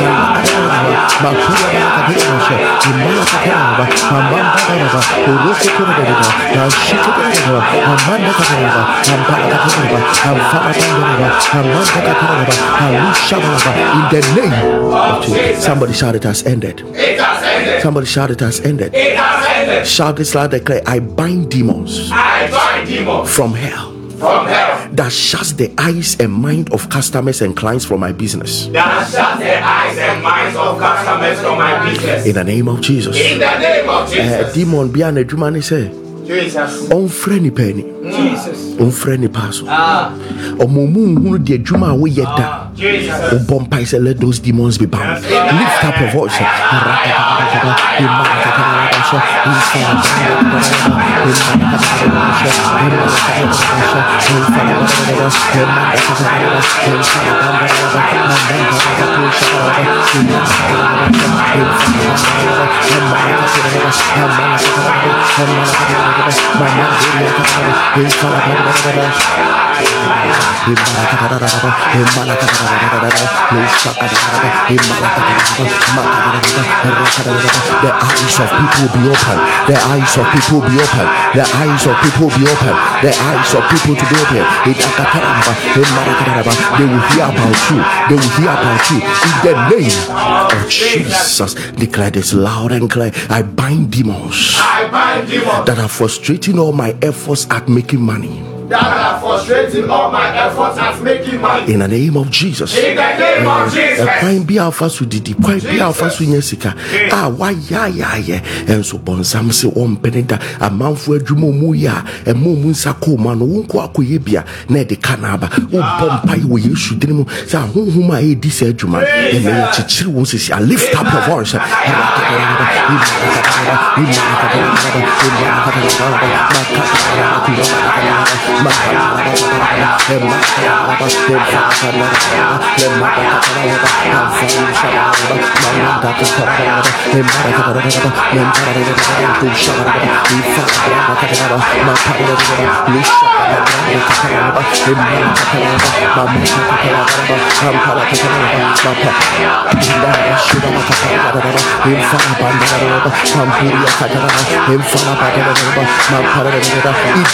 Imana kataraba. Makura kataraba masha. Imana kataraba. Amanda kataraba. Uruku kataraba. Ashika kataraba. Amanda kataraba. Ampara kataraba. Amfara kataraba. Amanda kataraba. Alusha kataraba. In the name of Jesus. Somebody shout it has ended. It has ended. Somebody shout it has ended. It has ended. Shout this loud clear. I bind demons I bind demons from hell from hell that shuts the eyes and mind of customers and clients from my business. that shut the eyes and minds of customers from my business. In the name of Jesus. In the name of Eh, Jesus. demon bi a n'adwuma ne sɛ Jesus. ɔmfrɛ nipa ani Jesus. ɔmfrɛ nipa so. Ah. ɔmo mu nhunu de adwuma a woyɛ da. Jesus. wobɔ mpae sɛ let those demons be bound. Lift up your voice The eyes of people be open. The eyes of people be open. The eyes of people be open. The eyes of people to be open. They will hear about you. They will hear about you. In the name of Jesus, declare this loud and clear. I bind demons I bind demons that are frustrating all my efforts at making money. That are frustrating all my efforts at making money. in the name of jesus In the name of Jesus. ɛkwan bi a wofa so didi kwan bi a wofa so nya sika a woayɛayɛayɛ ɛnso bɔnsam se ɔmpene da amanfo adwuma mu yi a ɛma mu nsa kɔɔ mu ano wonkɔ akɔyɛ bia na ɛde ka no aba wobɔ mpae wɔ yesu dene mu sɛ ahonhom a ɛdi saa adwuma no ɛnɛ yɛkyekyere wo sisi a lift up your voice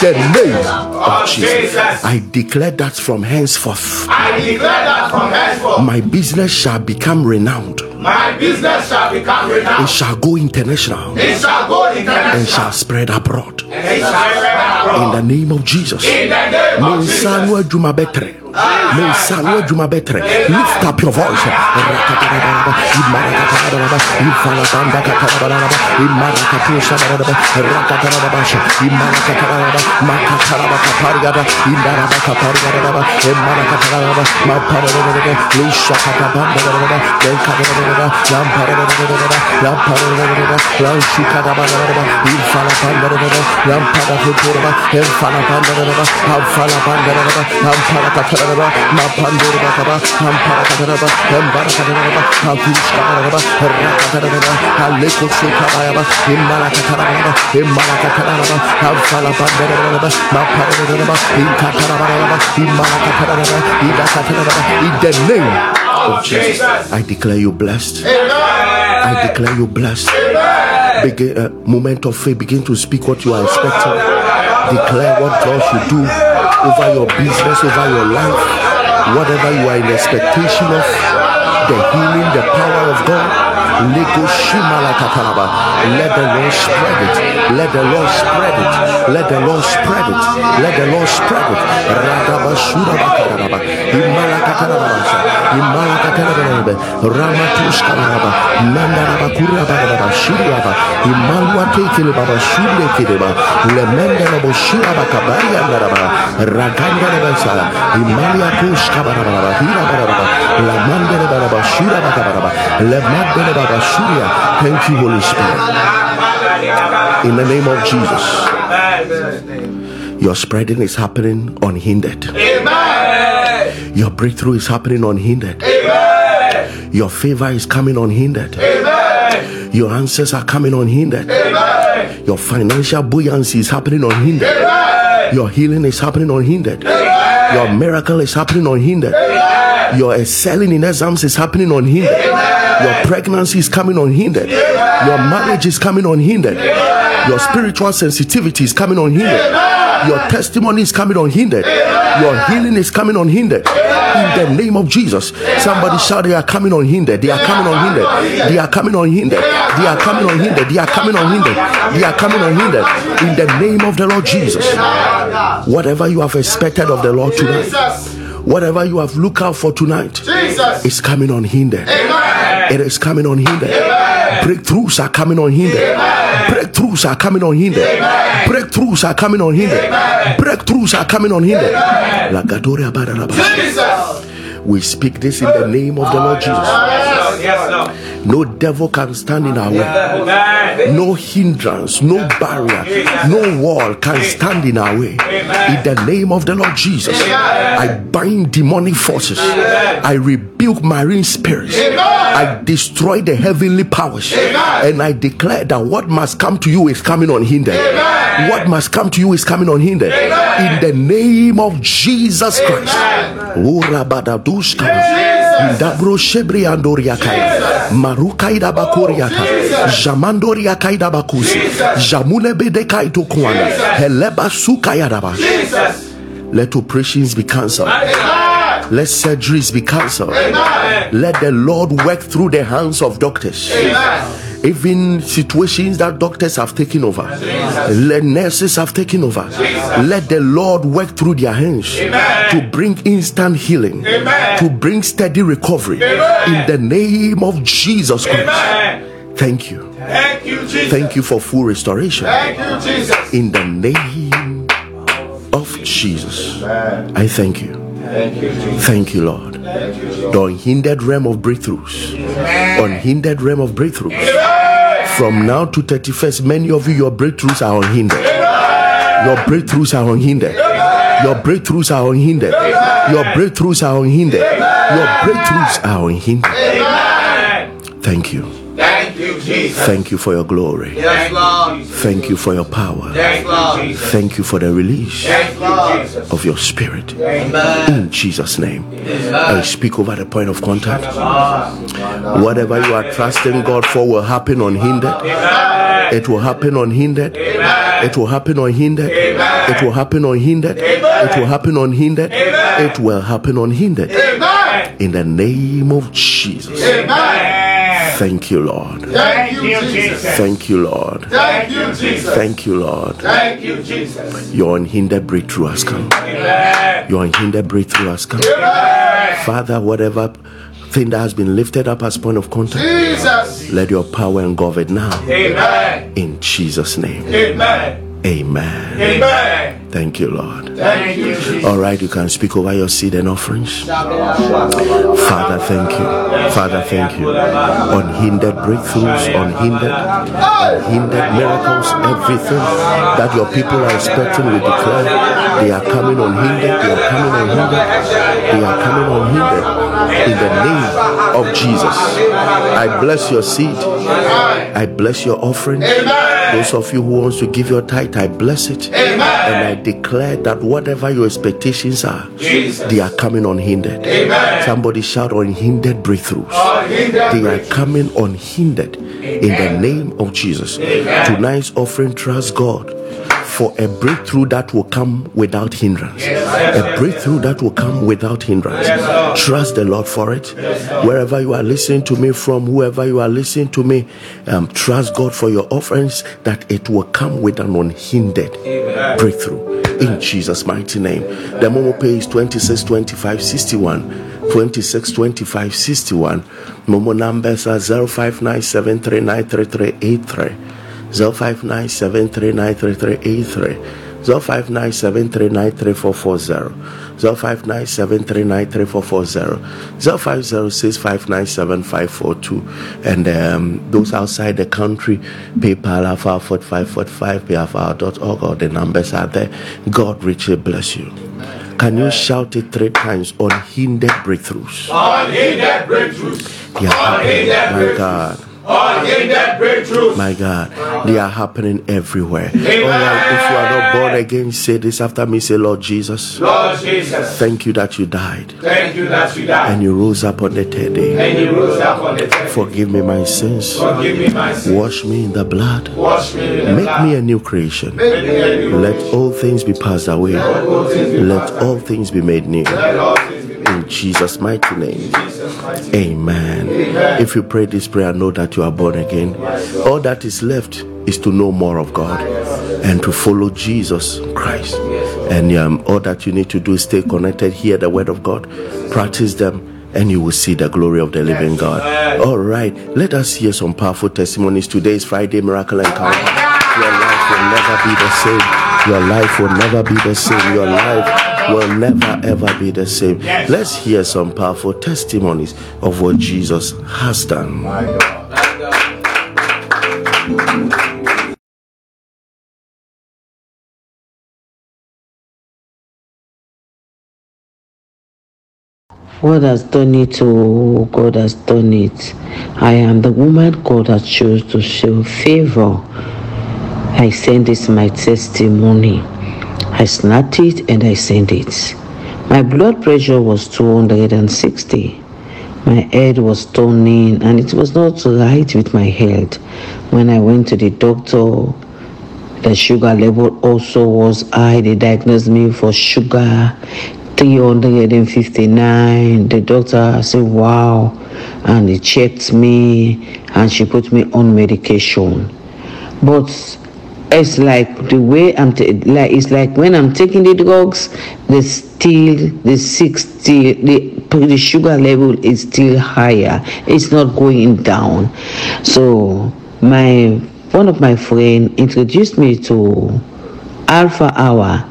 In the of Jesus, I declare that from henceforth I declare that from henceforth, my business shall become renowned. My business shall become It shall go international It shall go and international. shall spread abroad. And it shall spread abroad. In the name of Jesus. In the name of Jesus. adwuma bɛtrɛ me nsa no adwuma lift up your voice ah. Amfalabandadadaba, maparadadadaba, inkatadabadadaba, imarakatadadaba, idakatadadaba. In the name of Jesus, I declare you blessed. I declare you blessed. Begin, uh, moment of faith, begin to speak what you are expecting. Declare what God should do over your business, over your life, whatever you are in expectation of. The healing, the power of God. Let the Lord spread it. Let the Lord spread it. Let the Lord spread it. Let the Lord spread it. Radaba Shuraba Katalaba. Imala Katalaba. Imala Katalaba. Ramatus Katalaba. Mandaraba Kuraba Shiraba. Imalwa Tekele Baba Shule Kedeba. Lemenda Boshiraba Kabari Andaraba. Raganda Basa. Imalia Kush Kabaraba. Hira Baraba. Lamanda Baraba Shiraba Kabaraba. Lemanda Baba Shuria. Thank you, Holy Spirit. In the name of Jesus. Your spreading is happening unhindered. Amen. Your breakthrough is happening unhindered. Amen. Your favor is coming unhindered. Amen. Your answers are coming unhindered. Amen. Your financial buoyancy is happening unhindered. Your healing is happening unhindered. Your miracle is happening unhindered. Your excelling in exams is happening unhindered. Your pregnancy is coming unhindered. Your marriage is coming unhindered. Your spiritual sensitivity is coming unhindered. Your testimony is coming unhindered. Your healing is coming unhindered. In the name of Jesus. Somebody shout, They are coming unhindered. They are coming unhindered. They are coming unhindered. They are coming unhindered. They are coming unhindered. They are coming unhindered. In the name of the Lord Jesus. Whatever you have expected of the Lord tonight, whatever you have looked out for tonight, is coming unhindered. It is coming unhindered. Breakthroughs are coming unhindered. Breakthroughs are coming unhindered. Breakthroughs are coming unhindered. Breakthroughs are coming unhindered. Bararaba. Jesus. We speak this in the name of the Lord Jesus. Yes, Lord. No devil can stand in our way. No hindrance, no barrier, no wall can stand in our way. In the name of the Lord Jesus, I bind demonic forces. I rebuke marine spirits. I destroy the heavenly powers. And I declare that what must come to you is coming unhindered. What must come to you is coming unhindered. In the name of Jesus Christ. Indabro shebri andoria kaya. Marukaida bakoriata. Jamandoria kaida bakusi. Jamune bede kaito kwana. Heleba sukaya daba. Let operations be cancelled. Let surgeries be cancelled. Let the Lord work through the hands of doctors. Amen. Even situations that doctors have taken over, let nurses have taken over. Let the Lord work through their hands to bring instant healing, to bring steady recovery in the name of Jesus Christ. Thank you. Thank you, Jesus. Thank you for full restoration Thank you, Jesus. in the name of Jesus. I thank you. Thank you, Jesus. Thank you, Lord. The unhindered realm of breakthroughs. Unhindered realm of breakthroughs. From now to 31st, many of you, your breakthroughs are unhindered. Your breakthroughs are unhindered. Your breakthroughs are unhindered. Your breakthroughs are unhindered. Your breakthroughs are unhindered. Thank you. Thank you, Jesus. Thank you for your glory. Yes, Lord. Thank you for your power. Thank you, Thank you for the release of your spirit. Amen. In Jesus' name. I speak over the point of contact. Whatever you are trusting God for will happen unhindered. It will happen unhindered. It will happen unhindered. It will happen unhindered. It will happen unhindered. It will happen unhindered. In the name of Jesus. Thank you, Lord. Thank you, Jesus. Thank you, Lord. Thank you, Jesus. Thank you, Lord. Thank you, Jesus. Your unhindered breakthrough has come. Amen. Your unhindered breakthrough has come. Father, whatever thing that has been lifted up as point of contact, Jesus. let your power engulf it now. Amen. In Jesus' name. Amen. Amen. Amen. Thank you, Lord. Thank you, All right, you can speak over your seed and offerings. Father, thank you. Father, thank you. Unhindered breakthroughs, unhindered, unhindered miracles, everything that your people are expecting, we declare they are coming unhindered, they are coming unhindered, they are coming unhindered in the name of Jesus. I bless your seed. I bless your offering. Those of you who wants to give your tithe, I bless it. Amen. And I declare that whatever your expectations are, Jesus. they are coming unhindered. Amen. Somebody shout unhindered breakthroughs. Unhindered They are coming unhindered in the name of Jesus. Tonight's offering, trust God for a breakthrough that will come without hindrance. A breakthrough that will come without hindrance. Trust the Lord for it. Wherever you are listening to me from, whoever you are listening to me, um, trust God for your offerings that it will come with an unhindered breakthrough. In Jesus' mighty name. The Momo pay is 26 25 61. 26 25 61. Momo numbers are 0597393383. 0597393383. 0597393440. 0597393440. 0506597542. And um, those outside the country, PayPal Alpha 4545, payalpha.org, or the numbers are there. God richly bless you. Can you shout it three times? Unhindered breakthroughs. Unhindered breakthroughs. Are happening. My God. My God, they are happening everywhere. Oh, right, if you are not born again, say this after me. Say, Lord Jesus, Lord Jesus. thank you that you died Thank you that you died. and you rose up on the third day. And you rose up on the third. Forgive me my sins. Forgive me my sins. Wash me in the blood. Wash me in the Make blood. me a new creation. Make me a new Let all things be passed away. Let all things be made new. Let all things be made. In Jesus' mighty name. Jesus' mighty name. Amen. If you pray this prayer, know that you are born again. All that is left is to know more of God and to follow Jesus Christ. And um, all that you need to do is stay connected, hear the word of God, practice them, and you will see the glory of the living God. All right, let us hear some powerful testimonies. Today is Friday Miracle Encounter. Your life will never be the same. Your life will never be the same. Your life will never ever be the same. Let's hear some powerful testimonies of what Jesus has done. My God has done it, oh, God has done it. I am the woman God has chose to show favor. I send this my testimony. I snapped it and I sent it. My blood pressure was 260. My head was turning and it was not right with my head. When I went to the doctor, the sugar level also was high. They diagnosed me for sugar 359. The doctor said, Wow. And he checked me and she put me on medication. But it's like the way I'm t- like it's like when I'm taking the drugs, the still the sixty the the sugar level is still higher. It's not going down. So my one of my friend introduced me to Alpha Hour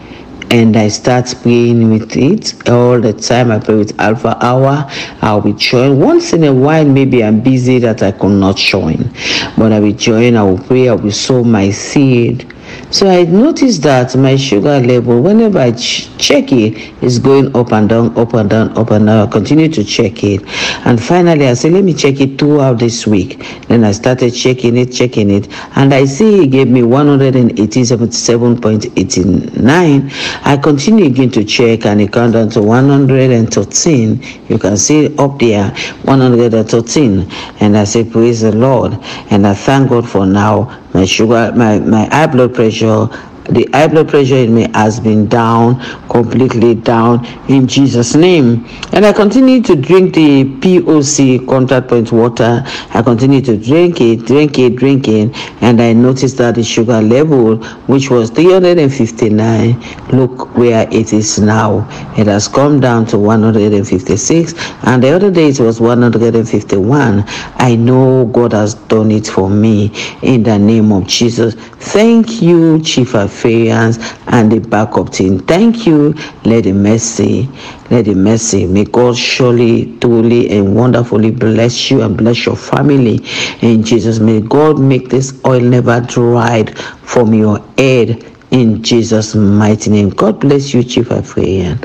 and I start praying with it all the time. I pray with Alpha Hour. I'll be join once in a while. Maybe I'm busy that I could not join, but I will join. I will pray. I will sow my seed. So I noticed that my sugar level, whenever I ch- check it, is going up and down, up and down, up and down. I continue to check it, and finally I said, let me check it throughout this week. Then I started checking it, checking it, and I see it gave me 187.89. I continue again to check, and it comes down to 113. You can see up there 113, and I say, praise the Lord, and I thank God for now my sugar, my, my high blood pressure, the high blood pressure in me has been down, completely down in Jesus' name. And I continue to drink the POC contact point water. I continue to drink it, drink it, drink it, and I noticed that the sugar level, which was 359, look where it is now. It has come down to 156, and the other day it was 151. I know God has done it for me in the name of Jesus. Thank you, Chief Affairs and the backup team. Thank you, Lady Mercy. Lady Mercy, may God surely, truly, and wonderfully bless you and bless your family. In Jesus, may God make this oil never dried from your head. In Jesus' mighty name. God bless you, Chief Affairs.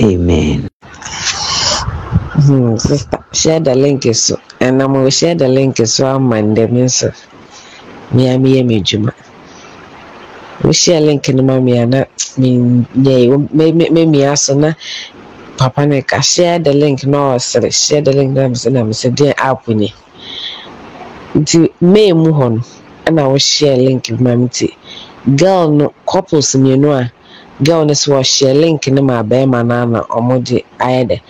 Amen. Hmm, share the link. And I'm going to share the link so Monday. So, me, I'm Juma. Share link no ma me ana me me me me aso na papa ne ka share the link na ɔsere share the link na me sɛ na me sɛ deɛ app ni. Nti may mu hɔ no ɛna share link ma me ti girl no couples mmienu a girl no sɛ wɔhyɛ link no ma bɛrima no ana ɔmo ayɛ dɛ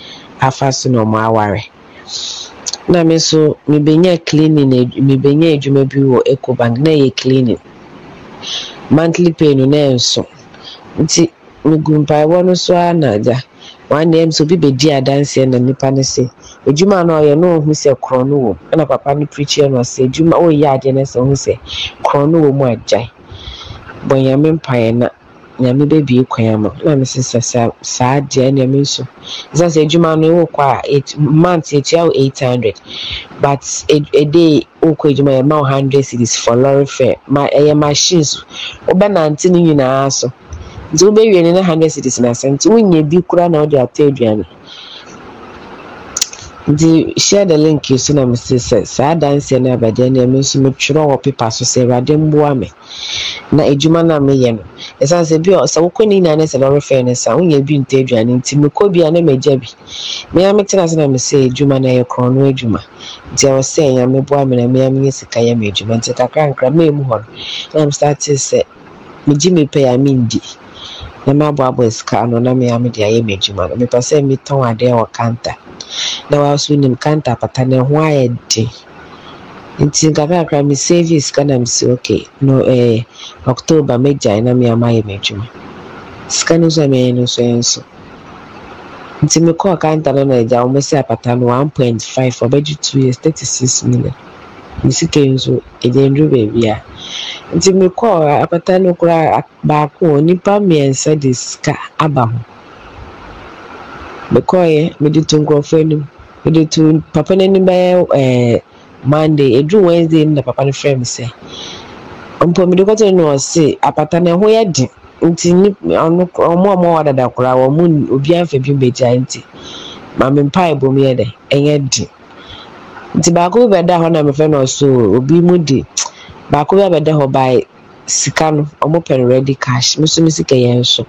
afa so na ɔmo aware. Na me nso mebɛnya cleaning mebɛnya adwuma bi wɔ ecobank na ɛyɛ cleaning. Monthly pay no na ɛnso. Nti megu mpaebɔ no so ara na agya. One day nso obi bɛdi adanseɛ na nipa no sɛ adwuma no ɔyɛ no ohun sɛ korɔ no wɔ ɛna papa no preacher no ɔsɛ adwuma ɔyɛ adeɛ no sɛ ohun sɛ korɔ no wɔ mu agyae. Bɔ mpaeɛ na nyame bɛbie kwan ama na me sɛ saa adeɛ ɛna me nso. Ɛsiane sɛ adwuma no ɛwɔ kɔ a eight month etua wo eight hundred. But a, day wokɔ adwuma yɛ ma wo hundred cities for lorry fare. Ma ɛyɛ machines. Wobɛnante no nyinaa so. Nti wobɛwie no na hundred cities na sɛ nti wonyɛ bi koraa na wode atɔ aduane nti share the link so na mese sɛ saa danseɛ no abadeɛ no ɛme nso metwerɛ wɔ pepa so sɛ awurade mboa me. Na adwuma no a meyɛ no ɛsiane sɛ bi sɛ wokɔ ne nyinaa ne sɛ lɔre fɛ no sa wonyɛ bi ntɔ aduane nti mekɔ bi a na magya bi. Mea metena ase na mesɛ adwuma no ɛyɛ korɔ no adwuma. Nti ɛwɔ sɛ nyame boa me na mea menyɛ sika yɛ me adwuma. Nti kakra nkra maamu hɔ no na mestate sɛ megye mepɛ a mendi na maboaboa sika ano na mea mede ayɛ me adwuma no. Mepɛ sɛ metɔn adeɛ wɔ kanta na waso nim kanta pata ne ho ayɛ den nti nkakrakra me save sika na mesɛ okay no eh, october mɛgyae na meama ayɛ m'adwuma sika no nso a meyɛ no nso ɛ nso nti mekɔɔ kanta no na agya wɔn sɛ apata no one point five ɔbɛgye two years thirty six million. Ne nso ɛde baabi a nti mekɔɔ apata no koraa baako nipa mmiɛnsa de sika aba ho mekɔɔyɛ mede to nkurɔfoɔ anim mede to papa no anim bɛyɛ monday eduru wednesday na papa no frɛ me sɛ mpo mede kɔtɔ no ɔse apata no ɛho yɛ den nti ɔmo a ɔmo dada koraa wɔn mo obiara mfa bi mbɛgya nti. Maame mpa ebom yɛ dɛ ɛnyɛ den nti baako bi bɛda hɔ na mefrɛ no ɔso obi mu de baako bi abɛda hɔ by sika no ɔmo pɛ ready cash me nso me sika yɛ nso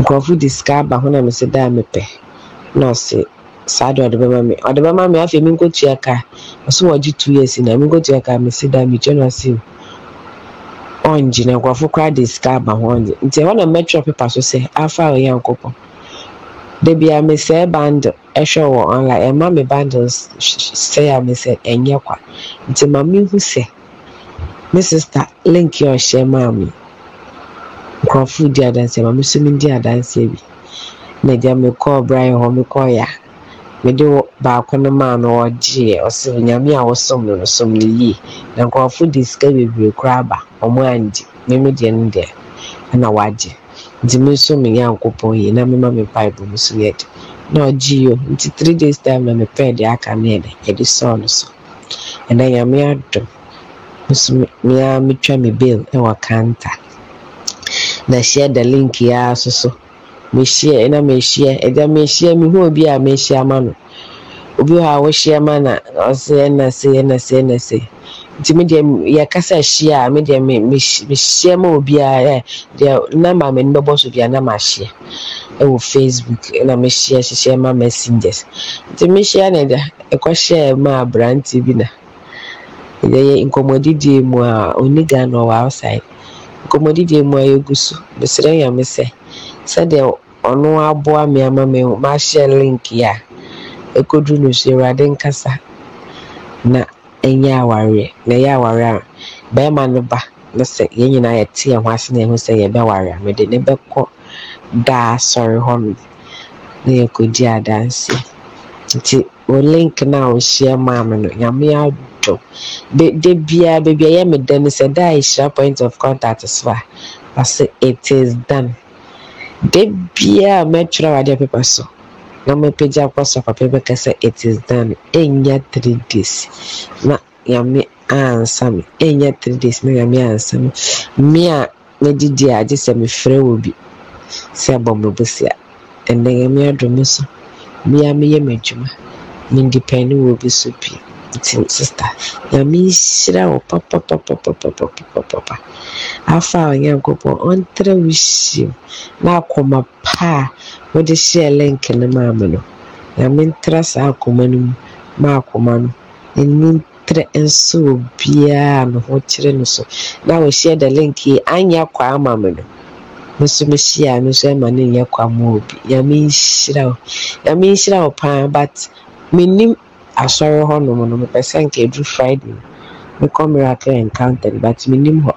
nkurɔfo de sika aba ho na mesi daa mepɛ. Na ɔse saa de ɔde bɛma me ɔde bɛma me afei mi nkotua ka ɔso wɔgye two years na mi nkotua ka mesi daa megye no ase. Ɔngye na nkurɔfo koraa de sika aba ho ɔngye nti ɛhɔ na mɛtwerɛ pepa so sɛ afa a ɔyɛ nkɔpɔ da bia mesɛe bundle ɛhwɛ wɔ online ɛma me bundles sɛe a mesɛ ɛnyɛ kwa. Nti ma mehu sɛ me sister link yɛ ɔhyɛ maa me nkurɔfo di adanseɛ maame me nso di adanseɛ bi. Na gya mekɔɔ brian hɔ mekɔɔ ya. Mede baako no maa no ɔgyeeɛ. Ɔsɛ nyame a wosom no som no yie. Na nkurɔfo de sika bebree koraa aba. Ɔmo angye meme deɛ no deɛ ɛna wagye. Nti me nso me nyankopɔn yie na mema me bible mu so yɛ de na ɔgye o. Nti three days time na mepɛɛ deɛ aka no yɛ de yɛde sɔɔ no so. Ɛna nyame adom. Nso me- mea metwa me bill ɛwɔ kanta na share the link ara so so. Mehyia na mehyia ɛgya mehyia mehu obi a mehyia ma no. Obi hɔ a wohyia ma na ɔsɛ ɛna se ɛna se ɛna se nti me deɛ yɛkasa hyia a me deɛ me- mehy- mehyia ma obiara ɛ deɛ namba me no bɛbɔ so bia na mahyia ɛwɔ facebook ɛna mehyia hyehyɛ ma messengers. Nti mehyia na ɛgya ɛkɔhyɛ ma aberante bi na. Ɛgya yɛ nkɔmmɔdidie mu a ɔni ghana ɔwɔ outside nkɔmmɔdidie mu a yɛgu so. Mesrɛ nyame sɛ sɛdeɛ ɔno aboa me ama me mahyɛ link yi a ɛkɔduru no so awurade nkasa. Na ɛnyɛ awareɛ. Na ɛyɛ awareɛ a bɛrima no ba na sɛ yɛn nyinaa yɛte yɛn ase na yɛhu sɛ yɛbɛware a mede ne bɛkɔ daa asɔre hɔ nom na yɛkɔdi adanseɛ. Nti wo link no a wohyia maa me no nyame adɔ da biara baabi a ɛyɛ me dɛ no sɛ da a yɛhyira point of contact so a ɔsɛ it is done. Da biara mɛtwerɛ wɔ adeɛ pepa so na mɛpagya akɔ so papa bɛka sɛ it is done. Ɛnyɛ three days. Na nyame ansa me. Ɛnyɛ three days na nyame ansa me. Me a medidi a agye sɛ mefrɛ wɔ bi sɛ bɔ me bosia ɛnɛ nyame adom me so. Mea meyɛ m'adwuma wɔ bi so pii nti sister nyame nhyira wo papapapapapapapa afa a onyankopɔn ɔntrɛ wo hyiem na akoma pa a wode hyɛɛ link no maa me no nyame ntra saa akoma no mu ma akoma no ɛni ntrɛ nso obiara ne ho kyerɛ no so na wɔhyɛ the link yi anyɛ kwa ama me no nso mehyia me nso ɛma no nyɛ kwa ma obi nyame nhyira wo nyame nhyira wo paa but mennim asɔre hɔ nom no mepɛ sɛ nka ɛduru friday mekɔ miracle encounter but mennim hɔ.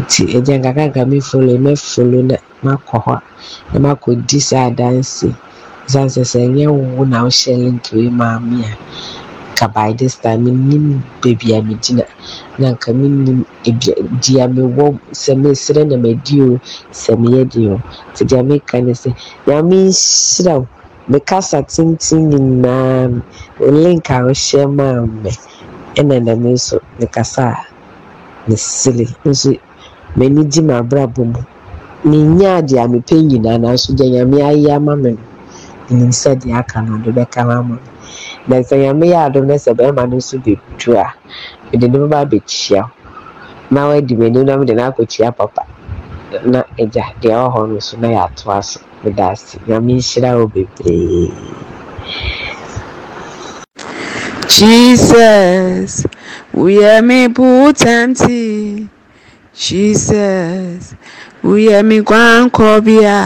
Nti ɛgya nkakanka mefolo mɛfolo na makɔ hɔ na makɔdi saa adanse. Ɛsiane sɛ sɛ ɛnyɛ wo na wohyɛ link wei maa me a nka by this time mennim baabi a megyina na nka mennim ebi di a mewɔ sɛ mesrɛ na madi o sɛ meyɛ deɛ o. Nti deɛ meka ne sɛ nyame nhyira wo me kasa tenten nyinaa link a wohyɛ maa me ɛna na me nso mekasa a mesere nso m'ani gye m'abrabɔ mu. Menya deɛ a mepɛ nyinaa nanso deɛ nyame ayɛ ama me no menim sɛ deɛ aka no ɔde bɛka no ama me. Na sɛ nyame yɛ adom na sɛ bɛrima no nso bɛdu a mede ne bɛba abɛkyia wo. Na wadi m'anim na mede no akɔkyia papa na agya deɛ ɛwɔ hɔ no so na yɛatoa so meda ase nyame nhyira wo bebree jesus woyɛ me botanti jesus woyɛ me kwankɔbea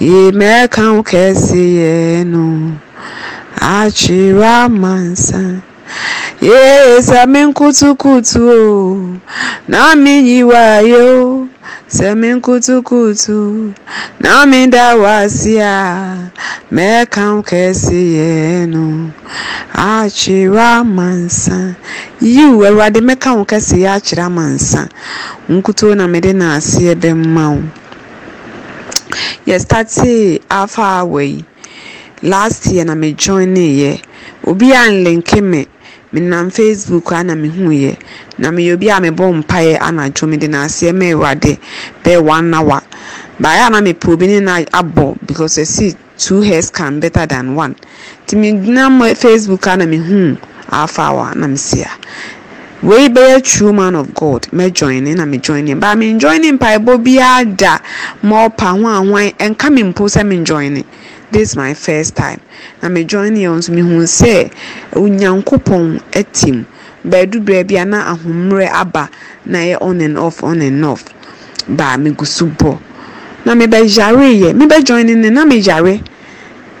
yemɛka wo kɛseyɛ no akyerɛ amansa yɛ sɛ me nkutukutu o na menyiwayo yiwa yo. Sẹ́mi kutukutu. Na mi da wá sí a. Mẹ́ka kẹ́sì yẹn no. akyerɛ amansa yiw awurade mɛka wo kɛse yɛ akyerɛ na mede na aseɛ bɛma wo yɛstartee afa awa last year na me joineeɛ obi a nlenke me menam facebook a na mehuuɛ na meyɛ obi a mebɔ mpaeɛ anadwo mede na aseɛ ma awurade bɛɛ one hour. Baeɛ a na mepɛ obi ne na abɔ because ɛsi two hairs can better than one. Nti megyina facebook a na mehuu afa awa na mesia wei bɛyɛ true man of god. Mɛjoine na mejoine ba menjoine mpaebɔ biara da. Ma ɔpa ho ahwan ɛnka me mpo sɛ menjoine this my first time. Na me join yɛ nso me hu sɛ onyankopɔn atim baadu baabi a na ahommerɛ aba na ɛyɛ on and off on and off. Baa me gu so bɔ. Na me bɛ yare yɛ me bɛ join ne na me yare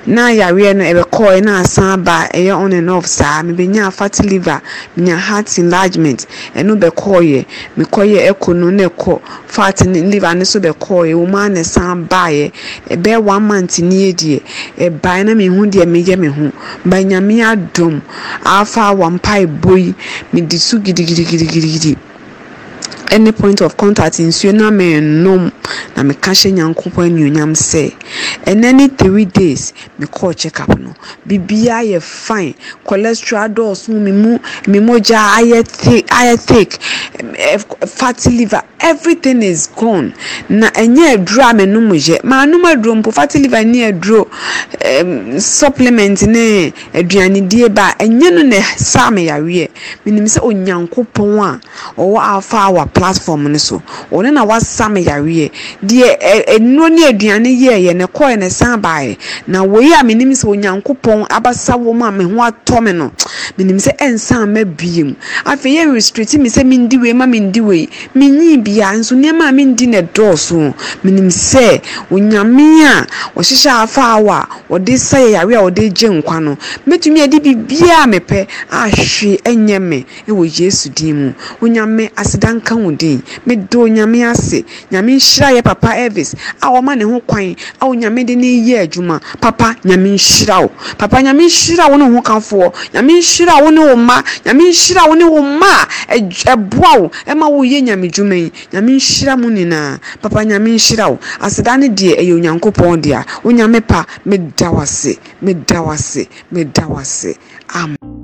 na yareɛ no ɛbɛkɔɛ na asan aba ɛyɛ on and off saa mebɛnya fatty liver menya heart enlargement. Ɛno bɛkɔɔyɛ mekɔyɛ ɛkɔ no na ɛkɔ fat ne liver ne so bɛkɔɔyɛ wɔn mu ana san baeɛ ɛbɛyɛ one month nie deɛ ɛbaeɛ na mehu deɛ meyɛ me ho ba nyame adom. Afa awa mpaebɔ yi medi so gidigidigidigidi any point of contact nsuo na menom na meka hyɛ nyankopɔn anuonyam sɛ ɛnɛ ne three days mekɔɔ check up no. Biribiara yɛ fine. Cholesterol dɔɔso me mu me mogya ayɛ thick ayɛ thick eh, fatty liver everything is gone. Na ɛnyɛ aduro a menom yɛ maanom aduro mpo fatty liver ne aduro supplement ne aduanedie ba. Ɛnyɛ no na saa me yareɛ menim sɛ onyankopɔn a ɔwɔ alpha hour platform no so. Ɔno na wasa me yareɛ deɛ nnuro ne aduane yɛɛyɛ ne kɔɛ ne san baeɛ na wei a menim sɛ onyankopɔn abasa wɔ mu a me ho atɔ me no. Menim sɛ ɛnsan ma biem afei yɛ restrict me sɛ mendi wei ma mendi wei menyi bia nso nneɛma a mendi ne dɔɔso menim sɛ onyame a ɔhyehyɛ afa awo a ɔde sa yare a ɔde gye nkwa no. Mɛtumi ade biribiaa mepɛ ahwe ɛnyɛ me ɛwɔ yesu din mu. Onyame asedanka wo din. Mede onyame ase. Nyame nhyira yɛ papa elvis. A wɔma ne ho kwan. A onyame de ne yɛ adwuma. Papa nyame nhyira wo. Papa nyame nhyira wo ne ho kafoɔ nyame nhyira wo ne wo mma. Nyame nhyira wo ne wo mma. A ɛboa wo. Ɛma woyɛ nyame dwuma yi. Nyame nhyira mu nyinaa. Papa nyame nhyira wo. Aseda ne deɛ ɛyɛ onyankopɔn dea. Onyame pa meda wo ase. Meda wo ase. Meda wo ase. Amen